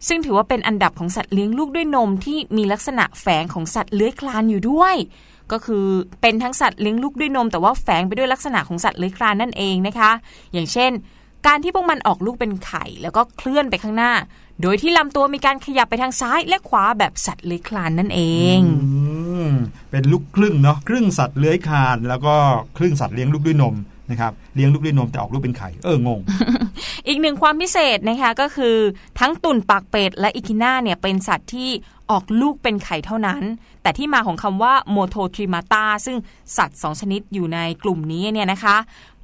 ซึ่งถือว่าเป็นอันดับของสัตว์เลี้ยงลูกด้วยนมที่มีลักษณะแฝงของสัตว์เลื้อยคลานอยู่ด้วย ก็คือเป็นทั้งสัตว์เลี้ยงลูกด้วยนม แต่ว่าแฝงไปด้วยลักษณะของสัตว์เลื้อยคลานนั่นเองนะคะ อย่างเช่น การที่พวกมันออกลูกเป็นไข่ แล้วก็เคลื่อนไปข้างหน้า โดยที่ลำตัวมีการขยับไปทางซ้ายและขวาแบบสัตว์เลื้อยคลานนั่นเองเป็นลูกครึ่งเนาะครึ่งสัตว์เลื้อยคลาน แล้วก็ครึ่งสัตว์เลี้ยงลูกด้วยนม นะครับเลี้ยงลูกด้วยนมแต่ออกลูกเป็นไข่เอองง อีกหนึ่งความพิเศษนะคะก็คือทั้งตุ่นปากเป็ดและอิคิน่าเนี่ยเป็นสัตว์ที่ออกลูกเป็นไข่เท่านั้น แต่ที่มาของคำว่าโมโททริมาตาซึ่งสัตว์สองชนิดอยู่ในกลุ่มนี้เนี่ยนะคะ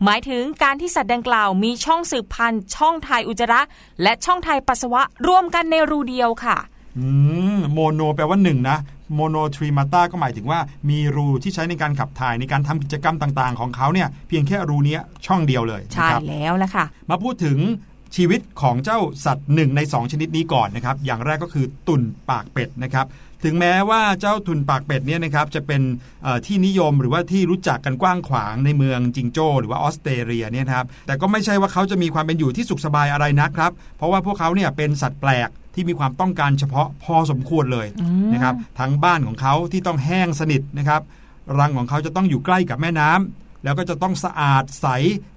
หมายถึงการที่สัตว์ดังกล่าวมีช่องสืบพันธุ์ ช่องทายอุจจาระ และช่องทายปัสสาวะร่วมกันในรูเดียวค่ะ โมโนแปลว่าหนึ่งนะโมโนทริมาตาก็หมายถึงว่ามีรูที่ใช้ในการขับถ่ายในการทำกิจกรรมต่างๆ ของเขาเนี่ยเพียงแค่รูนี้ช่องเดียวเลยใช่แล้วละค่ะ มาพูดถึงชีวิตของเจ้าสัตว์หนึ่งใน 2 ชนิดนี้ก่อนนะครับ อย่างแรกก็คือตุ่นปากเป็ดนะครับ ถึงแม้ว่าเจ้าตุ่นปากเป็ดเนี่ยนะครับจะเป็นที่นิยมหรือว่าที่รู้จักกันกว้างขวางในเมืองจิงโจ้ หรือว่าออสเตรเลียเนี่ยครับแต่ก็ไม่ใช่ว่าเขาจะมีความเป็นอยู่ที่สุขสบายอะไรนะครับ เพราะว่าพวกเขาเนี่ยเป็นสัตว์แปลกที่มีความต้องการเฉพาะพอสมควรเลยนะครับทั้งบ้านของเขาที่ต้องแห้งสนิทนะครับรังของเขาจะต้องอยู่ใกล้กับแม่น้ำแล้วก็จะต้องสะอาดใส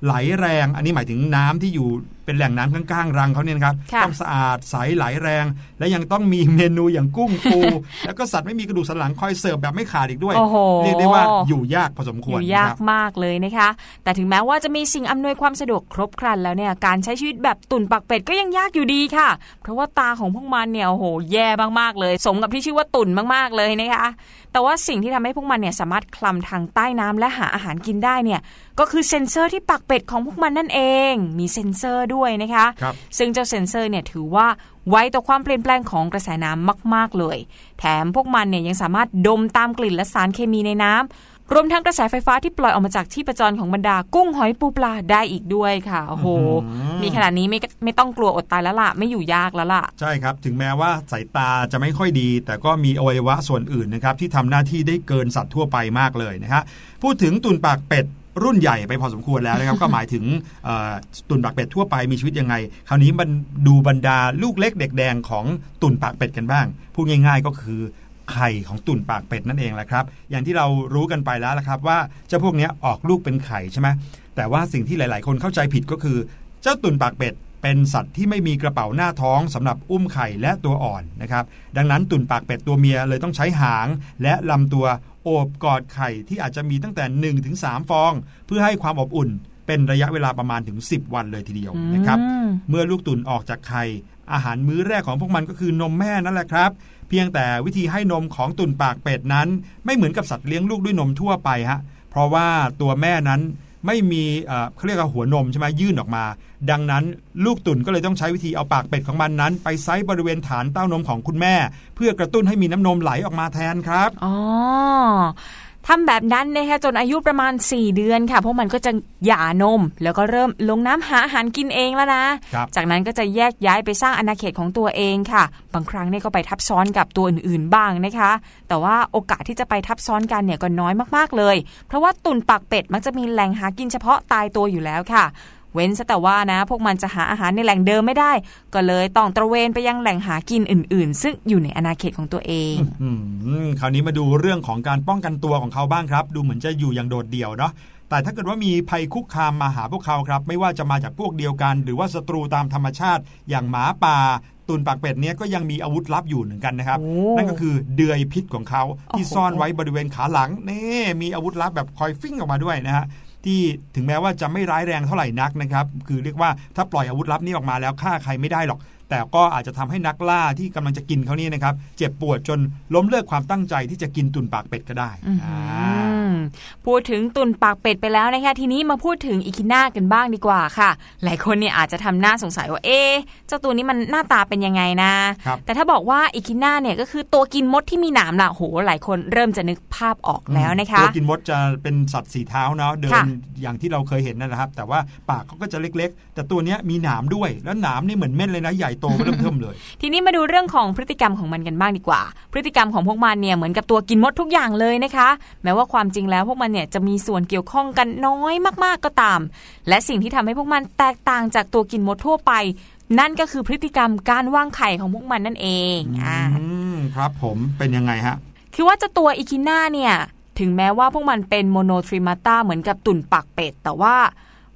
ไหลแรง อันนี้หมายถึงน้ำที่อยู่ เป็นแหล่งน้ำข้างๆรังเขาเนี่ยครับต้องสะอาดใสไหลแรง และยังต้องมีเมนูอย่างกุ้งปู แล้วก็สัตว์ไม่มีกระดูกสันหลังคอยเสิร์ฟแบบไม่ขาดอีกด้วยเรียกได้ว่าอยู่ยากพอสมควรอยู่ยากมากเลยนะคะ แต่ถึงแม้ว่าจะมีสิ่งอำนวยความสะดวกครบครันแล้วเนี่ยการใช้ชีวิตแบบตุ่นปักเป็ดก็ยังยากอยู่ดีค่ะ เพราะว่าตาของพวกมันเนี่ยโอ้โหแย่มากๆเลย สมกับที่ชื่อว่าตุ่นมากๆเลยนะคะแต่ว่าสิ่งที่ทำให้พวกมันเนี่ยสามารถคลำทางใต้น้ำและหาอาหารกินได้เนี่ย ก็คือเซ็นเซอร์ที่ปักเป็ดของพวกมันนั่นเอง มีเซ็นเซอร์ด้วยนะคะคซึ่งเจ้าเซ็นเซอร์เนี่ยถือว่าไวต่อความเปลี่ยนแปลงของกระแสน้ำมาก ๆ เลย แถมพวกมันเนี่ยยังสามารถดมตามกลิ่นและสารเคมีในน้ำรวมทั้งกระแสไฟฟ้าที่ปล่อยออกมาจากที่ประจรของบรรดากุ้งหอยปูปลาได้อีกด้วยค่ะโอ้โห มีขนาดนี้ไม่ไม่ต้องกลัวอดตายแล้วล่ะ ไม่อยู่ยากแล้วล่ะ ใช่ครับ ถึงแม้ว่าสายตาจะไม่ค่อยดี แต่ก็มีอวัยวะส่วนอื่นนะครับที่ทำหน้าที่ได้เกินสัตว์ทั่วไปมากเลยนะฮะพูดถึงตุนปากเป็ด รุ่นใหญ่ไปพอสมควรแล้วนะครับ ก็หมายถึงตุนปากเป็ดทั่วไปมีชีวิตยังไง คราวนี้มันดูบรรดาลูกเล็กเด็กแดงของตุนปากเป็ดกันบ้าง พูดง่าย ๆ ก็คือไข่ของตุ่นปากเป็ดนั่นเองแหละครับ อย่างที่เรารู้กันไปแล้วละครับ ว่าเจ้าพวกนี้ออกลูกเป็นไข่ใช่ไหมแต่ว่าสิ่งที่หลาย ๆ คนเข้าใจผิดก็คือ เจ้าตุ่นปากเป็ดเป็นสัตว์ที่ไม่มีกระเป๋าหน้าท้องสำหรับอุ้มไข่และตัวอ่อนนะครับ ดังนั้นตุ่นปากเป็ดตัวเมียเลยต้องใช้หาง และลำตัว โอบกอดไข่ที่อาจจะมีตั้งแต่1-3ฟอง เพื่อให้ความอบอุ่นเป็นระยะเวลาประมาณถึง 10 วันเลยทีเดียวนะครับเมื่อลูกตุ่นออกจากไข่อาหารมื้อแรกของพวกมันก็คือนมแม่นั่นแหละครับ เพียงแต่วิธีให้นมของตุ่นปากเป็ดนั้น ไม่เหมือนกับสัตว์เลี้ยงลูกด้วยนมทั่วไปฮะเพราะว่าตัวแม่นั้น ไม่มีเขาเรียกว่าหัวนมใช่ไหมยื่นออกมา ดังนั้นลูกตุ่นก็เลยต้องใช้วิธีเอาปากเป็ดของมันนั้น ไปไซบริเวณฐานเต้านมของคุณแม่ เพื่อกระตุ้นให้มีน้ำนมไหลออกมาแทนครับอ๋อ ทำแบบนั้นนะคะจนอายุประมาณ 4 เดือนค่ะเพราะมันก็จะหย่านม แล้วก็เริ่มลงน้ำหาอาหารกินเองแล้วนะ จากนั้นก็จะแยกย้ายไปสร้างอาณาเขตของตัวเองค่ะ บางครั้งเนี่ยก็ไปทับซ้อนกับตัวอื่นๆบ้างนะคะ แต่ว่าโอกาสที่จะไปทับซ้อนกันเนี่ยก็น้อยมากๆเลย เพราะว่าตุ่นปากเป็ดมักจะมีแหล่งหากินเฉพาะตายตัวอยู่แล้วค่ะ เว้นซะแต่ว่านะ พวกมันจะหาอาหารในแหล่งเดิมไม่ได้ ก็เลยต้องตระเวนไปยังแหล่งหากินอื่น ๆ ซึ่งอยู่ในอาณาเขตของตัวเองอืมคราวนี้มาดูเรื่องของการป้องกันตัวของเขาบ้างครับ ดูเหมือนจะอยู่อย่างโดดเดี่ยวเนาะแต่ถ้าเกิดว่ามีภัยคุกคามมาหาพวกเขาครับ ไม่ว่าจะมาจากพวกเดียวกัน หรือว่าศัตรูตามธรรมชาติ อย่างหมาป่าตุนปากเป็ดเนี้ยก็ยังมีอาวุธลับอยู่เหมือนกันนะครับโอ้นั่นก็คือเดือยพิษของเขาที่โอ้โหซ่อนไว้บริเวณขาหลังนี่มีอาวุธลับแบบคอยฟิ้งออกมาด้วยนะฮะ ที่ถึงแม้ว่าจะไม่ร้ายแรงเท่าไหร่นักนะครับคือเรียกว่าถ้าปล่อยอาวุธลับนี้ออกมาแล้วฆ่าใครไม่ได้หรอก แต่ก็อาจจะทำให้นักล่าที่กำลังจะกินเขานี่นะครับ เจ็บปวดจนล้มเลิกความตั้งใจที่จะกินตุนปากเป็ดก็ได้อื้ออ่าหือพูดถึงตุนปากเป็ดไปแล้วนะคะทีนี้มาพูดถึงอีคิน่ากันบ้างดีกว่าค่ะ หลายคนเนี่ยอาจจะทำหน้าสงสัยว่าเอ๊ะเจ้าตัวนี้มันหน้าตาเป็นยังไงนะครับแต่ถ้าบอกว่าอีคิน่าเนี่ยก็คือตัวกินมดที่มีหนามล่ะโหหลายคนเริ่มจะนึกภาพออกแล้วนะคะตัวกินมดจะเป็นสัตว์สีเท้าเนาะเดินค่ะอย่างที่เราเคยเห็นนั่นแหละครับ แต่ว่าปากเขาก็จะเล็ก ๆ แต่ตัวเนี้ยมีหนามด้วยแล้วหนามนี่เหมือนเม็ดเลยนะใหญ่โตเริ่มเทิมเลย ทีนี้มาดูเรื่องของพฤติกรรมของมันกันบ้างดีกว่า พฤติกรรมของพวกมันเนี่ยเหมือนกับตัวกินมดทุกอย่างเลยนะคะ แม้ว่าความจริงแล้วพวกมันเนี่ยจะมีส่วนเกี่ยวข้องกันน้อยมากๆก็ตาม และสิ่งที่ทำให้พวกมันแตกต่างจากตัวกินมดทั่วไป นั่นก็คือพฤติกรรมการวางไข่ของพวกมันนั่นเองอ่าอืมครับผมเป็นยังไงฮะคือว่าเจ้าตัวอีคิดน่าเนี่ยถึงแม้ว่าพวกมันเป็น Monotremata เหมือนกับตุ่นปากเป็ดแต่ว่า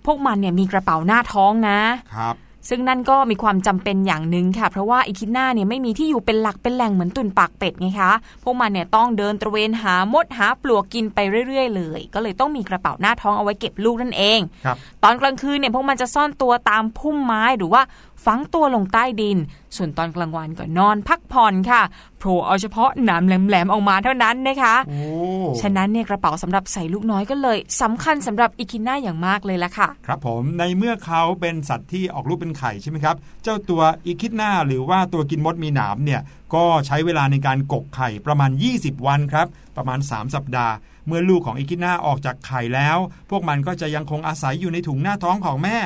พวกมันเนี่ยมีกระเป๋าหน้าท้องนะครับ ซึ่งนั่นก็มีความจำเป็นอย่างหนึ่งค่ะ เพราะว่าอีคิดน่าเนี่ยไม่มีที่อยู่เป็นหลักเป็นแหล่งเหมือนตุ่นปากเป็ดไงคะ พวกมันเนี่ยต้องเดินตระเวนหามดหาปลวกกินไปเรื่อยๆ เลย ก็เลยต้องมีกระเป๋าหน้าท้องเอาไว้เก็บลูกนั่นเองครับตอนกลางคืนเนี่ยพวกมันจะซ่อนตัวตามพุ่มไม้หรือว่า ฝังตัวลงใต้ดิน ส่วนตอนกลางวันก็นอนพักผ่อนค่ะโผล่เอาเฉพาะหนามแหลมๆออกมาเท่านั้นนะคะโอ้ฉะนั้นเนี่ยกระเป๋าสำหรับใส่ลูกน้อยก็เลยสำคัญสำหรับอีคิน่าอย่างมากเลยละค่ะ ครับผมในเมื่อเขาเป็นสัตว์ที่ออกลูกเป็นไข่ใช่ไหมครับ เจ้าตัวอีคิดหน้าหรือว่าตัวกินมดมีหนามเนี่ยก็ใช้เวลาในการกกไข่ประมาณ 20 วันครับ ประมาณ 3 สัปดาห์ เมื่อลูกของอีคิดหน้าออกจากไข่แล้ว พวกมันก็จะยังคงอาศัยอยู่ในถุงหน้าท้องของแม่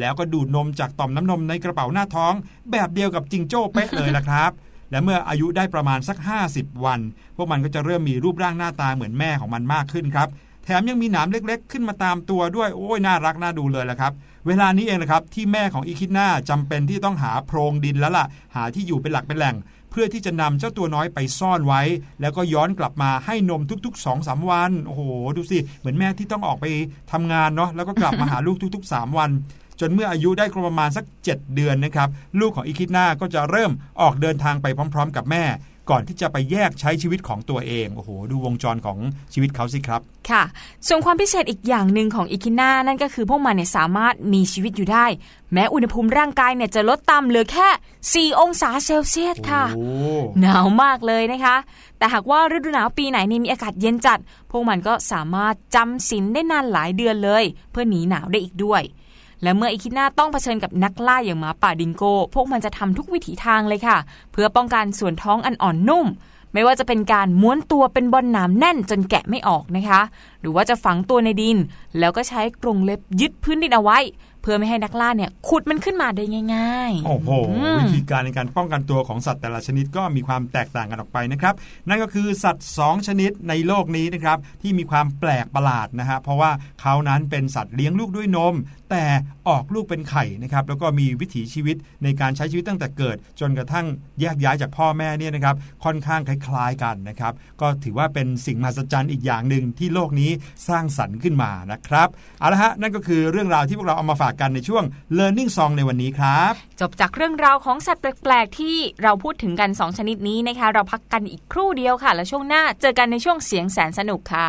แล้วก็ดูดนมจากต่อมน้ำนมในกระเป๋าหน้าท้อง แบบเดียวกับจิงโจ้เป๊ะเลยล่ะครับ และเมื่ออายุได้ประมาณสัก 50 วัน พวกมันก็จะเริ่มมีรูปร่างหน้าตาเหมือนแม่ของมันมากขึ้นครับแถมยังมีหนามเล็กๆ ขึ้นมาตามตัวด้วยโอ้ยน่ารักน่าดูเลยละครับ เวลานี้เองนะครับที่แม่ของอีคิดนาจำเป็นที่ต้องหาโพรงดินแล้วล่ะ หาที่อยู่เป็นหลักเป็นแหล่ง เพื่อที่จะนำเจ้าตัวน้อยไปซ่อนไว้ แล้วก็ย้อนกลับมาให้นมทุกๆ2อสาวัน โอ้โห ดูสิ เหมือนแม่ที่ต้องออกไปทำงานเนาะแล้วก็กลับมาหาลูกทุกๆ 3 วัน จนเมื่ออายุได้ประมาณสัก 7 เดือนนะครับ ลูกของอีคิดนาก็จะเริ่มออกเดินทางไปพร้อม ๆ กับแม่ ก่อนที่จะไปแยกใช้ชีวิตของตัวเองโอ้โหดูวงจรของชีวิตเขาสิครับ ค่ะ ส่วนความพิเศษอีกอย่างหนึ่งของอีคิน่านั่นก็คือพวกมันเนี่ยสามารถมีชีวิตอยู่ได้ แม้อุณหภูมิร่างกายเนี่ยจะลดต่ำเหลือแค่ 4 องศาเซลเซียสค่ะโอ้หนาวมากเลยนะคะ แต่หากว่าฤดูหนาวปีไหนนี่มีอากาศเย็นจัด พวกมันก็สามารถจำศีลได้นานหลายเดือนเลย เพื่อหนีหนาวได้อีกด้วย และเมื่ออีคิน่าต้องเผชิญกับนักล่าอย่างหมาป่าดิงโก้พวกมันจะทำทุกวิถีทางเลยค่ะ เพื่อป้องกันส่วนท้องอันอ่อนนุ่ม ไม่ว่าจะเป็นการม้วนตัวเป็นบอลหนามแน่นจนแกะไม่ออกนะคะ หรือว่าจะฝังตัวในดิน แล้วก็ใช้กรงเล็บยึดพื้นดินเอาไว้ เพื่อไม่ให้นักล่าเนี่ยขุดมันขึ้นมาได้ง่าย ๆ โอ้โหอืมวิธีการในการป้องกันตัวของสัตว์แต่ละชนิดก็มีความแตกต่างกันออกไปนะครับ นั่นก็คือสัตว์ 2 ชนิดในโลกนี้นะครับที่มีความแปลกประหลาดนะฮะเพราะว่าเขานั้นเป็นสัตว์เลี้ยงลูกด้วยนมแต่ออกลูกเป็นไข่นะครับแล้วก็มีวิถีชีวิตในการใช้ชีวิตตั้งแต่เกิด จนกระทั่งแยกย้ายจากพ่อแม่เนี่ยนะครับค่อนข้างคล้ายๆกันนะครับ ก็ถือว่าเป็นสิ่งมหัศจรรย์อีกอย่างหนึ่งที่โลกนี้สร้างสรรค์ขึ้นมานะครับเอาละฮะนั่นก็คือเรื่องราวที่พวกเราเอามาฝากกันในช่วง Learning Song ในวันนี้ครับ จบจากเรื่องราวของสัตว์แปลกๆ ที่เราพูดถึงกัน 2 ชนิดนี้นะคะเราพักกันอีกครู่เดียวค่ะ แล้วช่วงหน้าเจอกันในช่วงเสียงแสนสนุกค่ะ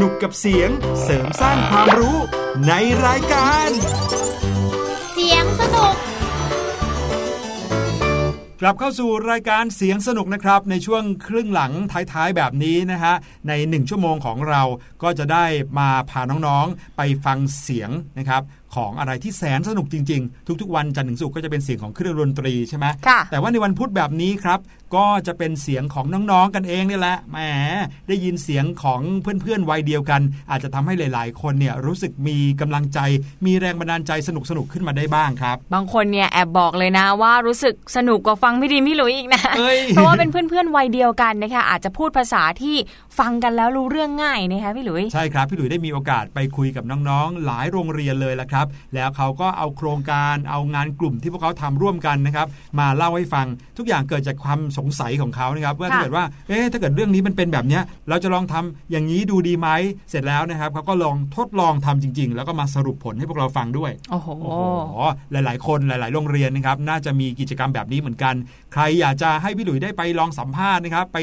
นุกกับเสียงเสริมสร้างความรู้ในรายการ เสียงสนุก กลับเข้าสู่รายการเสียงสนุกนะครับ ในช่วงครึ่งหลังท้ายๆแบบนี้นะฮะ ในหนึ่งชั่วโมงของเราก็จะได้มาพาน้องๆไปฟังเสียงนะครับ ของอะไรที่แสนสนุกจริง ๆ ทุกๆ วันจันทร์ถึงศุกร์ก็จะเป็นเสียงของเครื่องดนตรีใช่ไหมแต่ว่าในวันพุธแบบนี้ครับ ก็จะเป็นเสียงของน้องๆกันเองนี่แหละแหมได้ยินเสียงของเพื่อนๆวัยเดียวกัน อาจจะทำให้หลาย ๆ คนเนี่ยรู้สึกมีกำลังใจ มีแรงบันดาลใจสนุกสนุกขึ้นมาได้บ้างครับ บางคนเนี่ยแอบบอกเลยนะว่ารู้สึกสนุกกว่าฟังพี่ดีมพี่หลุยอีกนะเพราะว่าเป็นเพื่อนๆวัยเดียวกันนะคะอาจจะพูดภาษาที่ฟังกันแล้วรู้เรื่องง่ายนะคะพี่หลุยใช่ครับพี่หลุยได้มีโอกาสไปคุยกับน้องๆ หลายโรงเรียนเลยละครับแล้วเขาก็เอาโครงการเอางานกลุ่มที่พวกเขาทำร่วมกันนะครับ มาเล่าให้ฟังทุกอย่างเกิดจากความสงสัยของเขานะครับว่าถ้าเกิดว่าเอ๊ะถ้าเกิดเรื่องนี้มันเป็นแบบเนี้ยเราจะลองทำอย่างนี้ดูดีไหมเสร็จแล้วนะครับเขาก็ลองทดลองทำจริง ๆ แล้วก็มาสรุปผลให้พวกเราฟังด้วยโอ้โหหลาย ๆ คนหลาย ๆ โรงเรียนนะครับ น่าจะมีกิจกรรมแบบนี้เหมือนกัน ใครอยากจะให้พี่หลุยได้ไปลองสัมภาษณ์นะครับ ไป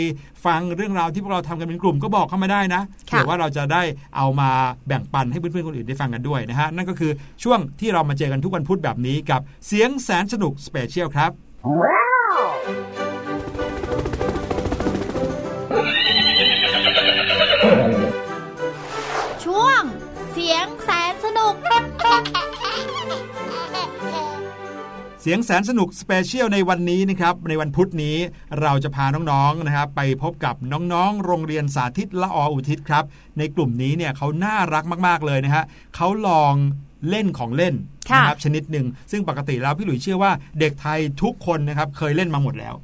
ฟังเรื่องราวที่พวกเราทำกันเป็นกลุ่มก็บอกเข้ามาได้นะเผื่อว่าเราจะได้เอามาแบ่งปันให้เพื่อนๆคนอื่นได้ฟังกันด้วยนะฮะนั่นก็คือช่วงที่เรามาเจอกันทุกวันพุธแบบนี้กับเสียงแสนสนุก special ครับ ช่วงเสียงแสนสนุก เสียงแสนสนุก special ในวันนี้นะครับในวันพุธนี้เราจะพาน้องๆนะครับไปพบกับน้องๆ โรงเรียนสาธิตละอออุทิศครับ ในกลุ่มนี้เนี่ยเขาน่ารักมากๆเลยนะฮะเขาลองเล่นของเล่นนะครับชนิดหนึ่งซึ่งปกติแล้วพี่หลุยเชื่อว่าเด็กไทยทุกคนนะครับเคยเล่นมาหมดแล้ว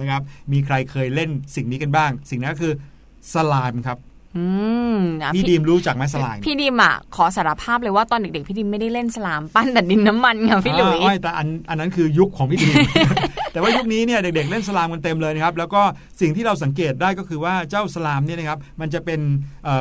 นะครับมีใครเคยเล่นสิ่งนี้กันบ้าง สิ่งนั้นก็คือสลามครับ พี่ดีมรู้จักไหมสลามพี่ดีมอะขอสารภาพเลยว่าตอนเด็กๆพี่ดีมไม่ได้เล่นสลามปั้นแต่ดินน้ำมันค่ะพี่หลุยแต่อันอันนั้นคือยุคของพี่ดีมแต่ว่ายุคนี้เนี่ยเด็กๆเล่นสลามกันเต็มเลยนะครับแล้วก็สิ่งที่เราสังเกตได้ก็คือว่าเจ้าสลามเนี่ยนะครับมันจะเป็น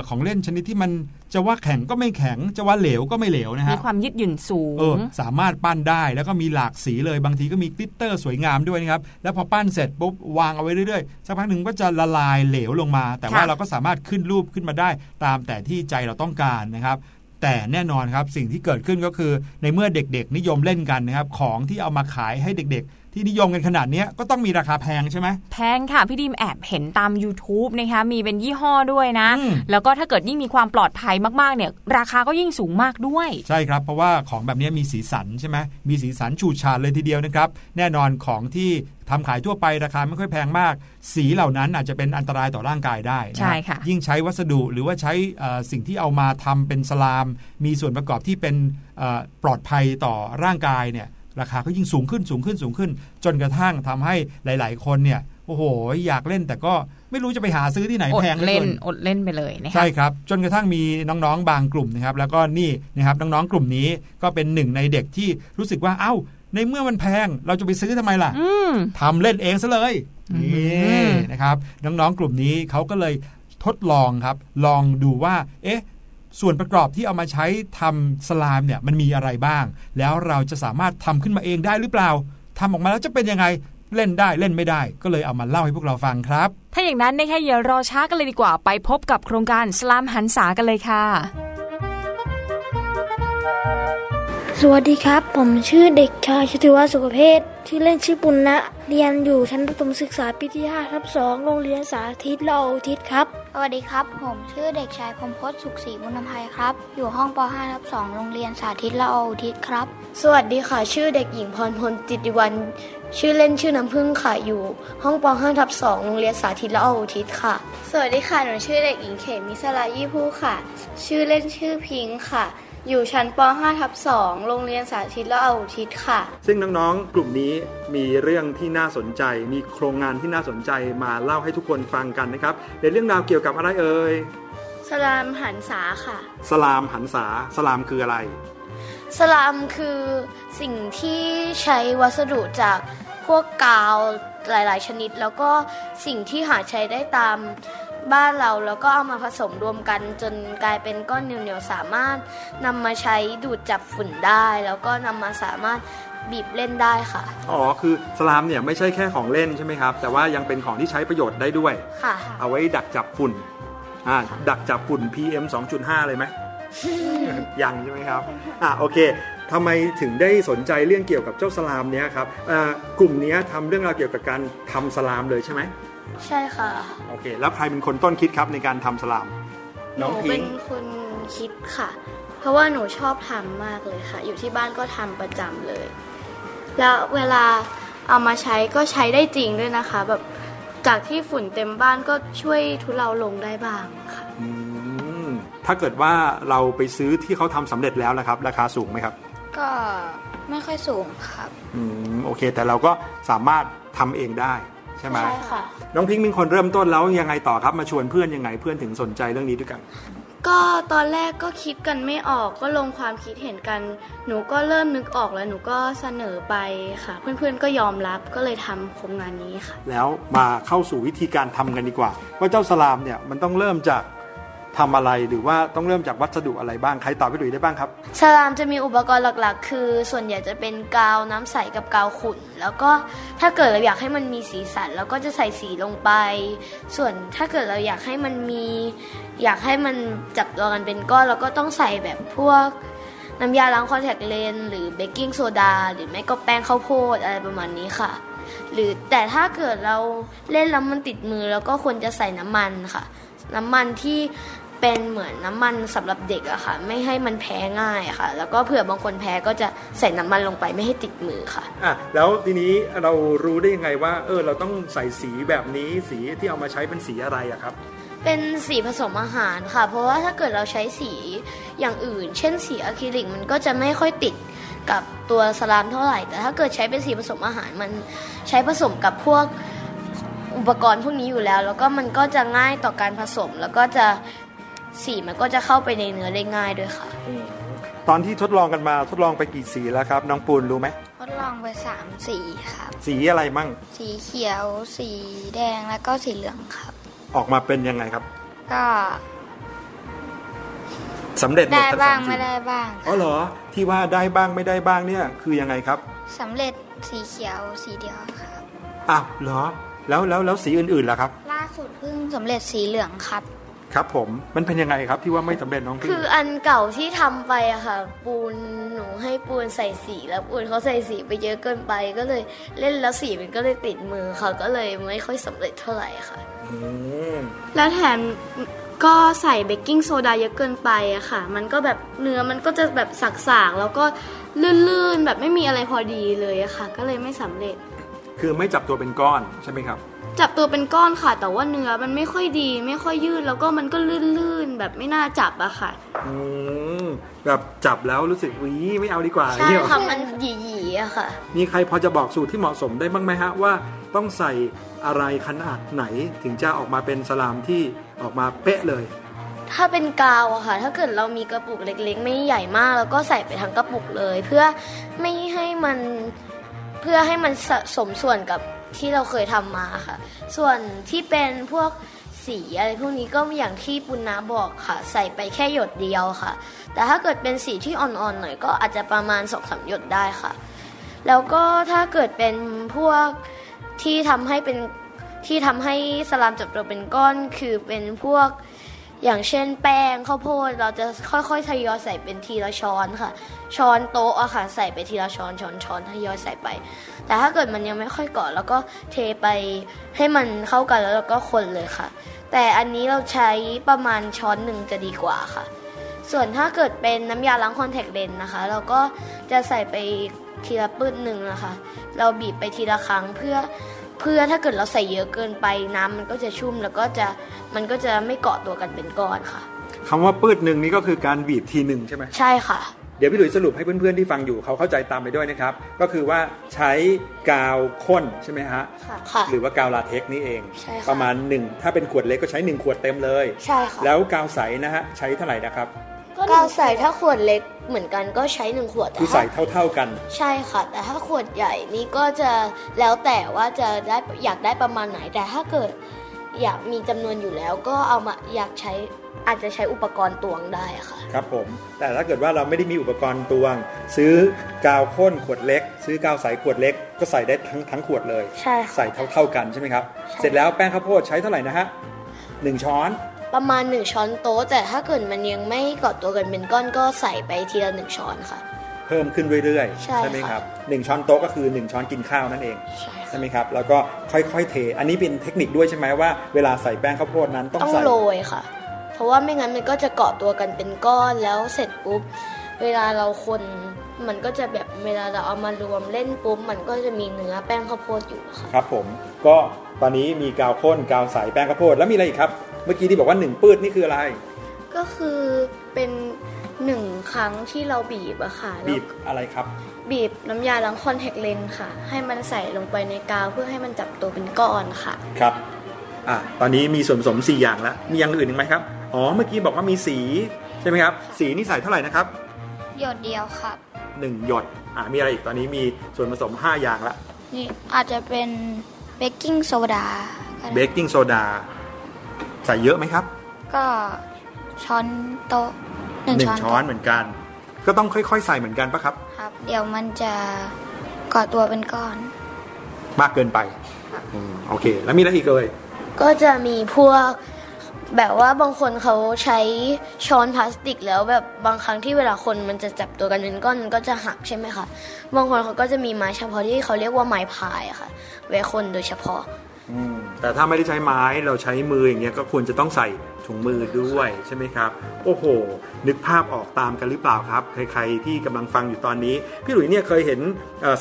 ของเล่นชนิดที่มัน จะว่าแข็งก็ไม่แข็ง จะว่าเหลวก็ไม่เหลวนะฮะมีความยืดหยุ่นสูงสามารถปั้นได้แล้วก็มีหลากสีเลยบางทีก็มีกลิตเตอร์สวยงามด้วยนะครับแล้วพอปั้นเสร็จปุ๊บวางเอาไว้เรื่อยๆสักพักหนึ่งก็จะละลายเหลวลงมา แต่ว่าเราก็สามารถขึ้นรูปขึ้นมาได้ ตามแต่ที่ใจเราต้องการนะครับแต่แน่นอนครับสิ่งที่เกิดขึ้นก็คือในเมื่อเด็กๆ นิยมเล่นกันนะครับของที่เอามาขายให้เด็กๆ ที่นิยมกันขนาดนี้ก็ต้องมีราคาแพงใช่ไหมแพงค่ะพี่ดิมแอบเห็นตาม YouTube นะคะมีเป็นยี่ห้อด้วยนะ แล้วก็ถ้าเกิดยิ่งมีความปลอดภัยมากๆเนี่ยราคาก็ยิ่งสูงมากด้วย ใช่ครับเพราะว่าของแบบนี้มีสีสันใช่ไหมมีสีสันฉูดฉาดเลยทีเดียวนะครับ แน่นอนของที่ทำขายทั่วไปราคาไม่ค่อยแพงมาก สีเหล่านั้นอาจจะเป็นอันตรายต่อร่างกายได้ใช่ค่ะยิ่งใช้วัสดุหรือว่าใช้สิ่งที่เอามาทำเป็นสลาม มีส่วนประกอบที่เป็นปลอดภัยต่อร่างกายเนี่ย ราคาก็ยิ่งสูงขึ้นสูงขึ้นสูงขึ้น จนกระทั่งทำให้หลาย ๆ คนเนี่ยโอ้โห อยากเล่นแต่ก็ไม่รู้จะไปหาซื้อที่ไหนแพงเล่นอดเล่นไปเลยนะใช่ครับ จนกระทั่งมีน้องๆบางกลุ่มนะครับ แล้วก็นี่นะครับน้องๆกลุ่มนี้ก็เป็นหนึ่งในเด็กที่รู้สึกว่าเอ้า ในเมื่อมันแพงเราจะไปซื้อทำไมล่ะทำเล่นเองซะเลยนี่นะครับ น้องๆกลุ่มนี้เขาก็เลยทดลองครับ ลองดูว่า เอ๊ะ ส่วนประกอบที่เอามาใช้ทำสลามเนี่ยมันมีอะไรบ้าง แล้วเราจะสามารถทำขึ้นมาเองได้หรือเปล่าทำออกมาแล้วจะเป็นยังไงเล่นได้เล่นไม่ได้ ก็เลยเอามาเล่าให้พวกเราฟังครับ ถ้าอย่างนั้นนะคะอย่ารอช้ากันเลยดีกว่าไปพบกับโครงการสลามหันษากันเลยค่ะ สวัสดีครับ ผมชื่อเด็กชายชติวัฒน์สุขเพศชื่อเล่นชื่อปุณณะ เรียนอยู่ชั้นประถมศึกษาปีที่5ทับ2โรงเรียนสาธิตละออุทิศครับ สวัสดีครับ ผมชื่อเด็กชายพมพศสุขศรีมุนภัยครับ อยู่ห้องป .5 ทับ2โรงเรียนสาธิตละออุทิศครับ สวัสดีค่ะ ชื่อเด็กหญิงพรพลจิตติวัน ชื่อเล่นชื่อน้ำพึ่งค่ะ อยู่ห้องป .5 ทับ2โรงเรียนสาธิตละออุทิศค่ะ สวัสดีค่ะ หนูชื่อเด็กหญิงเขมิสลายี่ผู้ค่ะ ชื่อเล่นชื่อพิงค์ค่ะ อยู่ชั้นป .5 ทับ2โรงเรียนสาธิตละออุทิศค่ะ ซึ่งน้องๆ กลุ่มนี้มีเรื่องที่น่าสนใจ มีโครงงานที่น่าสนใจมาเล่าให้ทุกคนฟังกันนะครับในเรื่องราวเกี่ยวกับอะไรเอ่ย สลามหันษาค่ะ สลามหันษา สลามคืออะไร สลามคือสิ่งที่ใช้วัสดุจากพวกกาวหลาย ๆ ชนิด แล้วก็สิ่งที่หาใช้ได้ตาม บ้านเราแล้วก็เอามาผสมรวมกันจนกลายเป็นก้อนเหนียวๆสามารถนำมาใช้ดูดจับฝุ่นได้ แล้วก็นำมาสามารถบีบเล่นได้ค่ะ อ๋อ คือสลามเนี่ยไม่ใช่แค่ของเล่นใช่ไหมครับ แต่ว่ายังเป็นของที่ใช้ประโยชน์ได้ด้วย ค่ะ เอาไว้ดักจับฝุ่น อ่า ดักจับฝุ่น PM 2.5 เลยไหม ยังใช่ไหมครับ อ่าโอเคทำไมถึงได้สนใจเรื่องเกี่ยวกับเจ้าสลามเนี้ยครับ อ่ากลุ่มเนี้ยทำเรื่องราวเกี่ยวกับการทำสลามเลยใช่ไหม ใช่ค่ะ โอเค แล้วใครเป็นคนต้นคิดครับในการทำสลาม หนูเป็นคนคิดค่ะ เพราะว่าหนูชอบทำมากเลยค่ะ อยู่ที่บ้านก็ทำประจำเลย แล้วเวลาเอามาใช้ก็ใช้ได้จริงด้วยนะคะ แบบจากที่ฝุ่นเต็มบ้านก็ช่วยทุเลาลงได้บ้างค่ะ อืมถ้าเกิดว่าเราไปซื้อที่เขาทำสำเร็จแล้วนะครับ ราคาสูงไหมครับ ก็ไม่ค่อยสูงครับ อืมโอเค แต่เราก็สามารถทำเองได้ ใช่ไหมใช่ค่ะ น้องพิงค์เป็นคนเริ่มต้นแล้วยังไงต่อครับมาชวนเพื่อนยังไงเพื่อนถึงสนใจเรื่องนี้ด้วยกัน ก็ตอนแรกก็คิดกันไม่ออกก็ลงความคิดเห็นกัน หนูก็เริ่มนึกออกแล้วหนูก็เสนอไปค่ะ เพื่อนๆก็ยอมรับก็เลยทำโครงงานนี้ค่ะ แล้วมาเข้าสู่วิธีการทำกันดีกว่า ว่าเจ้าสลามเนี่ยมันต้องเริ่มจาก ทำอะไรหรือว่าต้องเริ่มจากวัสดุอะไรบ้าง ใครตอบพี่หลุยได้บ้างครับ สลามจะมีอุปกรณ์หลักๆ คือ ส่วนใหญ่จะเป็นกาวน้ำใสกับกาวขุ่น แล้วก็ถ้าเกิดเราอยากให้มันมีสีสันเราก็จะใส่สีลงไป ส่วนถ้าเกิดเราอยากให้มันมี อยากให้มันจับตัวกันเป็นก้อนเราก็ต้องใส่แบบพวกน้ำยาล้างคอนแทคเลนส์หรือเบกกิ้งโซดาหรือไม่ก็แป้งข้าวโพดอะไรประมาณนี้ค่ะ หรือแต่ถ้าเกิดเราเล่นแล้วมันติดมือ แล้วก็ควรจะใส่น้ำมันค่ะ น้ำมันที่ เป็นเหมือนน้ำมันสำหรับเด็กอะค่ะ ไม่ให้มันแพ้ง่ายอะค่ะ แล้วก็เผื่อบางคนแพ้ก็จะใส่น้ำมันลงไปไม่ให้ติดมือค่ะอะแล้วทีนี้เรารู้ได้ยังไงว่า เออเราต้องใส่สีแบบนี้สีที่เอามาใช้เป็นสีอะไรอะครับ เป็นสีผสมอาหารค่ะ เพราะว่าถ้าเกิดเราใช้สีอย่างอื่น เช่นสีอะคริลิกมันก็จะไม่ค่อยติดกับตัวสลามเท่าไหร่ แต่ถ้าเกิดใช้เป็นสีผสมอาหารมันใช้ผสมกับพวกอุปกรณ์พวกนี้อยู่แล้ว แล้วก็มันก็จะง่ายต่อการผสมแล้วก็จะ สีมันก็จะเข้าไปในเนื้อได้ง่ายด้วยค่ะ ตอนที่ทดลองกันมาทดลองไปกี่สีแล้วครับ น้องปูนรู้ไหมทดลองไปสามสีครับ สีอะไรมั่ง สีเขียว สีแดงแล้วก็สีเหลืองครับ ออกมาเป็นยังไงครับ ก็สำเร็จหมดได้ทั้งบ้าสางมสีไม่ได้บ้างอ๋อเหรอที่ว่าได้บ้างไม่ได้บ้างเนี่ยคือยังไงครับสำเร็จสีเขียวสีเดียวครับ อ้าวเหรอแล้วแล้วแล้วสีอื่นๆล่ะครับ ล่าสุดเพิ่งสำเร็จสีเหลืองครับ ครับผมมันเป็นยังไงครับที่ว่าไม่สำเร็จน้องพี่คืออันเก่าที่ทำไปอะค่ะ ปูนหนูให้ปูนใส่สีแล้วปูนเขาใส่สีไปเยอะเกินไปก็เลยเล่นแล้วสีมันก็เลยติดมือค่ะ ก็เลยไม่ค่อยสำเร็จเท่าไหร่ค่ะอืมแล้วแถมก็ใส่เบกกิ้งโซดาเยอะเกินไปอะค่ะ มันก็แบบเนื้อมันก็จะแบบสักๆแล้วก็ลื่นๆแบบไม่มีอะไรพอดีเลยอะค่ะ ก็เลยไม่สำเร็จ คือไม่จับตัวเป็นก้อนใช่ไหมครับ จับตัวเป็นก้อนค่ะ แต่ว่าเนื้อมันไม่ค่อยดี ไม่ค่อยยืดแล้วก็มันก็ลื่นๆแบบไม่น่าจับอะค่ะ อืมแบบจับแล้วรู้สึกวิไม่เอาดีกว่าใช่เนี่ยเหรอค่ะมันหยีๆอะค่ะ มีใครพอจะบอกสูตรที่เหมาะสมได้บ้างไหมฮะว่าต้องใส่อะไรขนาดไหนถึงจะออกมาเป็นสลามที่ออกมาเป๊ะเลย ถ้าเป็นกาวอะค่ะ ถ้าเกิดเรามีกระปุกเล็กๆ ไม่ใหญ่มาก แล้วก็ใส่ไปทั้งกระปุกเลย เพื่อไม่ให้มันเพื่อให้มันสะสมส่วนกับ ที่เราเคยทำมาค่ะ ส่วนที่เป็นพวกสีอะไรพวกนี้ก็อย่างที่ปุณณะบอกค่ะ ใส่ไปแค่หยดเดียวค่ะ แต่ถ้าเกิดเป็นสีที่อ่อนๆหน่อยก็อาจจะประมาณสองสามหยดได้ค่ะ แล้วก็ถ้าเกิดเป็นพวกที่ทำให้เป็นที่ทำให้สลามจับตัวเป็นก้อนคือเป็นพวก อย่างเช่นแป้งข้าวโพดเราจะค่อยๆทยอยใส่เป็นทีละช้อนค่ะ ช้อนโต๊ะอะค่ะใส่ไปทีละช้อนช้อนช้อนทยอยใส่ไป แต่ถ้าเกิดมันยังไม่ค่อยเกาะแล้วก็เทไปให้มันเข้ากันแล้วเราก็คนเลยค่ะ แต่อันนี้เราใช้ประมาณช้อนหนึ่งจะดีกว่าค่ะ ส่วนถ้าเกิดเป็นน้ำยาล้างคอนแทคเลนส์นะคะ เราก็จะใส่ไปทีละปื้นหนึ่งนะคะ เราบีบไปทีละครั้งเพื่อ เพื่อถ้าเกิดเราใส่เยอะเกินไปน้ำมันก็จะชุ่มแล้วก็จะมันก็จะไม่เกาะตัวกันเป็นก้อนค่ะคำว่าปืดหนึ่งนี่ก็คือการบีบทีหนึ่งใช่ไหมใช่ค่ะเดี๋ยวพี่หลุยสรุปให้เพื่อนๆที่ฟังอยู่เขาเข้าใจตามไปด้วยนะครับ ก็คือว่าใช้กาวข้นใช่ไหมฮะค่ะค่ะหรือว่ากาวลาเท็กซ์นี่เองใช่ค่ะประมาณ 1 ถ้าเป็นขวดเล็กก็ใช้ 1 ขวดเต็มเลย ใช่ค่ะแล้วกาวใสนะฮะใช้เท่าไหร่นะครับ กาวใส่ถ้าขวดเล็กเหมือนกันก็ใช้หนึ่งขวดแต่คือถ้าใส่เท่า ๆกัน ใช่ค่ะ แต่ถ้าขวดใหญ่นี่ก็จะแล้วแต่ว่าจะได้อยากได้ประมาณไหนแต่ถ้าเกิด อยากมีจำนวนอยู่แล้วก็เอามาอยากใช้อาจจะใช้อุปกรณ์ตวงได้อะค่ะ ครับผม แต่ถ้าเกิดว่าเราไม่ได้มีอุปกรณ์ตวง ซื้อกาวข้นขวดเล็ก ซื้อกาวใสขวดเล็ก ก็ใส่ได้ทั้งทั้งขวดเลย ใช่ค่ะใส่เท่าๆกันใช่ไหมครับใช่เสร็จแล้วแป้งข้าวโพดใช้เท่าไหร่นะฮะหนึ่งช้อน ประมาณหนึ่งช้อนโต๊ะแต่ถ้าเกิดมันยังไม่เกาะตัวกันเป็นก้อนก็ใส่ไปทีละหนึ่งช้อนค่ะ เพิ่มขึ้นเรื่อยใช่ไหมค่ะครับหนึ่งช้อนโต๊ะก็คือ 1 ช้อนกินข้าวนั่นเองใช่ค่ะใช่ไหมครับแล้วก็ค่อยๆเท อันนี้เป็นเทคนิคด้วยใช่ไหมว่าเวลาใส่แป้งข้าวโพดนั้นต้องต้องใส่โรยค่ะ เพราะว่าไม่งั้นมันก็จะเกาะตัวกันเป็นก้อนแล้วเสร็จปุ๊บเวลาเราคนมันก็จะแบบเวลาเราเอามารวมเล่นปุ๊บมันก็จะมีเนื้อแป้งข้าวโพดอยู่ค่ะครับผมก็ตอนนี้มีกาวข้นกาวใสแป้งข้าวโพดแล้วมีอะไรอีกครับ เมื่อกี้ที่บอกว่าหนึ่งปื้ดนี่คืออะไร ก็คือเป็นหนึ่งครั้งที่เราบีบอะค่ะแล้วบีบอะไรครับ บีบน้ำยาล้างคอนแทคเลนส์ค่ะ ให้มันใส่ลงไปในกาวเพื่อให้มันจับตัวเป็นก้อนค่ะ ครับอะตอนนี้มีส่วนผสม 4 อย่างแล้ว มีอย่างอื่นอีกไหมครับ อ๋อ เมื่อกี้บอกว่ามีสีใช่ไหมครับ สีนี่ใส่เท่าไหร่นะครับ หยดเดียวครับ 1 หยด อะมีอะไรอีกตอนนี้มีส่วนผสม 5 อย่างละนี่อาจจะเป็นเบกกิ้งโซดาก็เบได้เบกกิ้งโซดา ใส่เยอะไหมครับ ก็ช้อนโต๊ะหนึ่งหนึ่งช้อนช้อนเหมือนกัน ก็ต้องค่อย ๆ ใส่เหมือนกันปะครับ ครับ เดี๋ยวมันจะเกาะตัวเป็นก้อน มากเกินไปอืมโอเค แล้วมีอะไรอีกเลยก็จะมีพวกแบบว่าบางคนเขาใช้ช้อนพลาสติกแล้วแบบบางครั้งที่เวลาคนมันจะจับตัวกันเป็นก้อนมันก็จะหักใช่ไหมคะบางคนเขาก็จะมีไม้เฉพาะที่เขาเรียกว่าไม้พายอะค่ะไว้คนโดยเฉพาะ แต่ถ้าไม่ได้ใช้ไม้เราใช้มืออย่างเงี้ยก็ควรจะต้องใส่ถุงมือด้วยใช่ไหมครับ โอ้โห นึกภาพออกตามกันหรือเปล่าครับ ใครๆที่กำลังฟังอยู่ตอนนี้ พี่หลุยเนี่ยเคยเห็น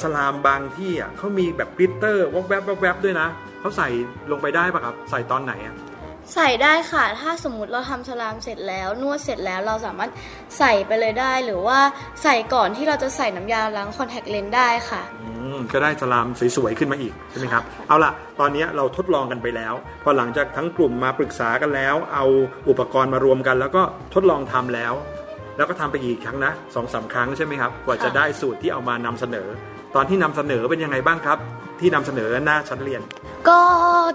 สไลม์บางทีอะเขามีแบบ glitter วบแวบวบแวบด้วยนะเขาใส่ลงไปได้ปะครับ ใส่ตอนไหนอะ ใส่ได้ค่ะ ถ้าสมมุติเราทำสไลม์เสร็จแล้ว นวดเสร็จแล้วเราสามารถใส่ไปเลยได้ หรือว่าใส่ก่อนที่เราจะใส่น้ำยาล้างคอนแทคเลนส์ได้ค่ะอืมก็ได้สไลม์สวยๆขึ้นมาอีกใช่ไหมครับ เอาล่ะ ตอนนี้เราทดลองกันไปแล้ว พอหลังจากทั้งกลุ่มมาปรึกษากันแล้ว เอาอุปกรณ์มารวมกัน แล้วก็ทดลองทำแล้ว แล้วก็ทำไปอีกครั้งนะสองสามครั้งใช่ไหมครับ กว่าจะค่ะได้สูตรที่เอามานำเสนอ ตอนที่นำเสนอเป็นยังไงบ้างครับ ที่นำเสนอหน้าชั้นเรียน ก็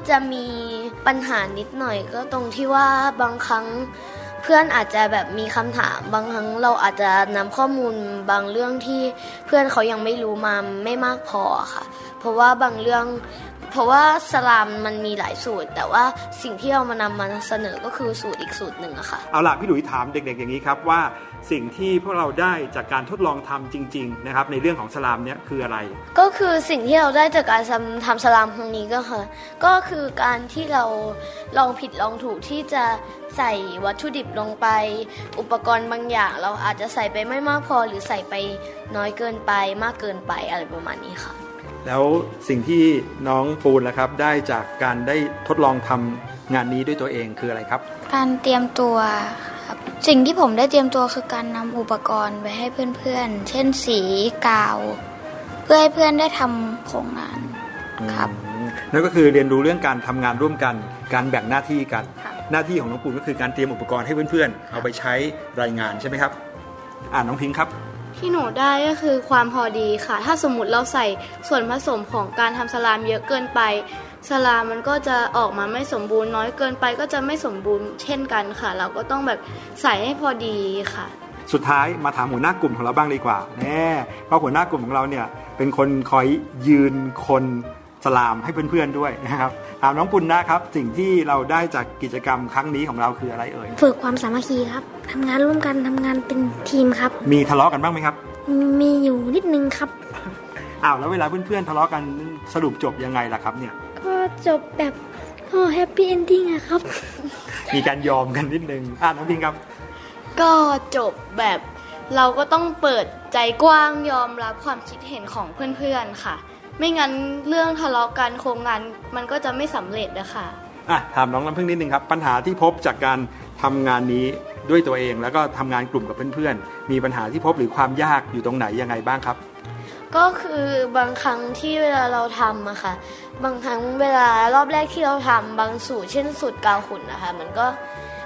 จะมีปัญหานิดหน่อยก็ตรงที่ว่าบางครั้งเพื่อนอาจจะแบบมีคำถาม บางครั้งเราอาจจะนำข้อมูลบางเรื่องที่เพื่อนเขายังไม่รู้มาไม่มากพอค่ะ ราะว่าบางเรื่อง เพราะว่าสลามมันมีหลายสูตร แต่ว่าสิ่งที่เรามานำมาเสนอก็คือสูตรอีกสูตรหนึ่งอะค่ะเอาล่ะพี่หลุยถามเด็กๆอย่างนี้ครับว่าสิ่งที่พวกเราได้จากการทดลองทำจริง ๆ นะครับ ในเรื่องของสลามเนี่ยคืออะไร ก็คือสิ่งที่เราได้จากการทำทำสลามครั้งนี้ก็คือก็คือการที่เราลองผิดลองถูกที่จะใส่วัตถุดิบลงไป อุปกรณ์บางอย่าง เราอาจจะใส่ไปไม่มากพอหรือใส่ไปน้อยเกินไปมากเกินไปอะไรประมาณนี้ค่ะ แล้วสิ่งที่น้องปูนล่ะครับ ได้จากการได้ทดลองทำงานนี้ด้วยตัวเองคืออะไรครับ การเตรียมตัวครับสิ่งที่ผมได้เตรียมตัวคือการนำอุปกรณ์ไปให้เพื่อนๆ เช่นสีกาว เพื่อให้เพื่อนได้ทำโครงงานครับอืมนั่นก็คือเรียนรู้เรื่องการทำงานร่วมกัน การแบ่งหน้าที่กันครับหน้าที่ของน้องปูนก็คือการเตรียมอุปกรณ์ให้เพื่อนๆ เอาไปใช้รายงานใช่ไหมครับ อ่านน้องพิงค์ครับ ที่หนูได้ก็คือความพอดีค่ะ ถ้าสมมติเราใส่ส่วนผสมของการทำสลามเยอะเกินไป สลามมันก็จะออกมาไม่สมบูรณ์น้อยเกินไปก็จะไม่สมบูรณ์เช่นกันค่ะ เราก็ต้องแบบใส่ให้พอดีค่ะสุดท้ายมาถามหัวหน้ากลุ่มของเราบ้างดีกว่าแน่เพราะหัวหน้ากลุ่มของเราเนี่ยเป็นคนคอยยืนคน สไลม์ให้เพื่อนๆด้วยนะครับถามน้องปุณนะครับ สิ่งที่เราได้จากกิจกรรมครั้งนี้ของเราคืออะไรเอ่ยฝึกความสามัคคีครับทำงานร่วมกันทำงานเป็นทีมครับ มีทะเลาะกันบ้างไหมครับ มีอยู่นิดนึงครับอ้าวแล้วเวลาเพื่อนๆทะเลาะกันสรุปจบยังไงล่ะครับเนี่ย ก็จบแบบโอ้ happy ending อะครับ มีการยอมกันนิดนึงอ่าน้องพิงครับ ก็จบแบบเราก็ต้องเปิดใจกว้างยอมรับความคิดเห็นของเพื่อนๆค่ะ ไม่งั้นเรื่องทะเลาะกันโครงงานมันก็จะไม่สำเร็จนะคะ อะถามน้องน้ำพึ่งนิดนึงครับ ปัญหาที่พบจากการทำงานนี้ด้วยตัวเอง แล้วก็ทำงานกลุ่มกับเพื่อนๆ มีปัญหาที่พบหรือความยากอยู่ตรงไหนยังไงบ้างครับ ก็คือบางครั้งที่เวลาเราทำอะค่ะ บางครั้งเวลารอบแรกที่เราทำบางสูตรเช่นสูตรกาวขุ่นนะคะ มันก็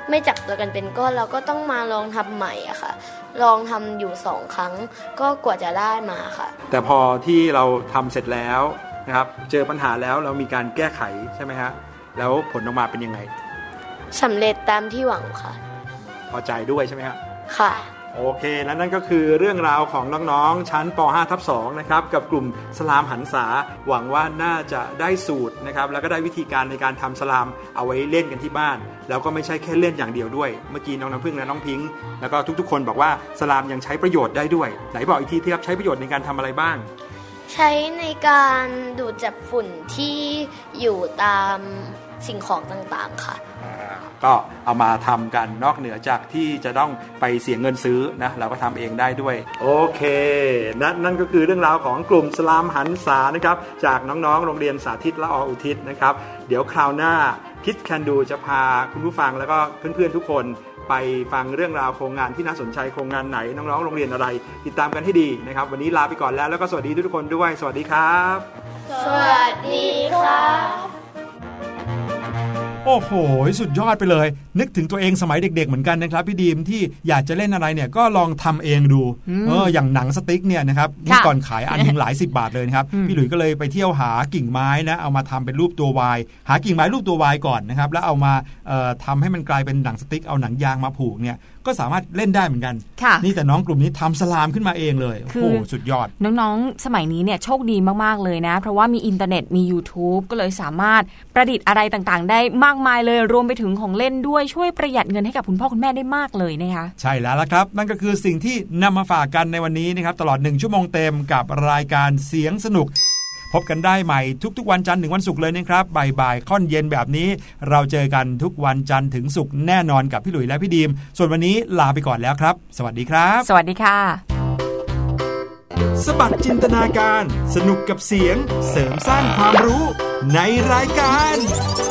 ไม่จับตัวกันเป็นก้อนเราก็ต้องมาลองทำใหม่อะค่ะ ลองทำอยู่สองครั้งก็กว่าจะได้มาค่ะ แต่พอที่เราทำเสร็จแล้วนะครับ เจอปัญหาแล้วเรามีการแก้ไขใช่ไหมฮะแล้วผลออกมาเป็นยังไงสำเร็จตามที่หวังค่ะ พอใจด้วยใช่ไหมครับค่ะ โอเค และนั่นก็คือเรื่องราวของน้องๆ ชั้นป .5 ทับ2นะครับ กับกลุ่มสลามหันษา หวังว่าน่าจะได้สูตรนะครับ แล้วก็ได้วิธีการในการทำสลามเอาไว้เล่นกันที่บ้าน แล้วก็ไม่ใช่แค่เล่นอย่างเดียวด้วย เมื่อกี้น้องน้ำพึ่งและน้องพิงค์แล้วก็ทุกๆ คนบอกว่าสลามยังใช้ประโยชน์ได้ด้วย ไหนบอกอีกทีที่ครับใช้ประโยชน์ในการทำอะไรบ้าง ใช้ในการดูดจับฝุ่นที่อยู่ตามสิ่งของต่างๆ ค่ะ ก็เอามาทำกันนอกเหนือจากที่จะต้องไปเสียเงินซื้อนะเราก็ทำเองได้ด้วย โอเคนั่นนั่นก็คือเรื่องราวของกลุ่มสลามหันษานะครับจากน้องๆ โรงเรียนสาธิตละออุทิศนะครับ เดี๋ยวคราวหน้าคิดแคนดูจะพาคุณผู้ฟังแล้วก็เพื่อนๆทุกคนไปฟังเรื่องราวโครงงานที่น่าสนใจโครงงานไหนน้องๆ โรงเรียนอะไร ติดตามกันให้ดีนะครับ วันนี้ลาไปก่อนแล้วแล้วก็สวัสดีทุกๆคนด้วย สวัสดีครับ สวัสดีค่ะโอ้โห สุดยอดไปเลย นึกถึงตัวเองสมัยเด็ก ๆ เหมือนกันนะครับพี่ดีมที่อยากจะเล่นอะไรเนี่ยก็ลองทำเองดูเอออย่างหนังสติ๊กเนี่ยนะครับเมื่อก่อนขายอันหนึ่งหลายสิบบาทเลยนะครับพี่หลุยส์ก็เลยไปเที่ยวหากิ่งไม้นะเอามาทำเป็นรูปตัว Y หากิ่งไม้รูปตัว Y ก่อนนะครับแล้วเอามาเอ่อทำให้มันกลายเป็นหนังสติ๊กเอาหนังยางมาผูกเนี่ยก็สามารถเล่นได้เหมือนกันค่ะนี่แต่น้องกลุ่มนี้ทำสไลม์ขึ้นมาเองเลยโอ้โหคือสุดยอด น้องๆ สมัยนี้เนี่ยโชคดีมากๆเลยนะ เพราะว่ามีอินเทอร์เน็ตมี YouTube ก็เลยสามารถประดิษฐ์อะไรต่างๆ ได้มากมายเลย รวมไปถึงของเล่นด้วยช่วยประหยัดเงินให้กับคุณพ่อคุณแม่ได้มากเลยนะคะใช่แล้วละครับ นั่นก็คือสิ่งที่นำมาฝากกันในวันนี้นะครับตลอดหนึ่งชั่วโมงเต็มกับรายการเสียงสนุก พบกันได้ใหม่ทุกๆ วันจันทร์ถึงวันศุกร์เลยนะครับบ่ายๆค่อนเย็นแบบนี้ เราเจอกันทุกวันจันทร์ถึงศุกร์แน่นอนกับพี่หลุยและพี่ดีม ส่วนวันนี้ลาไปก่อนแล้วครับ สวัสดีครับ สวัสดีค่ะ สบัดจินตนาการ สนุกกับเสียง เสริมสร้างความรู้ในรายการเสียงสนุก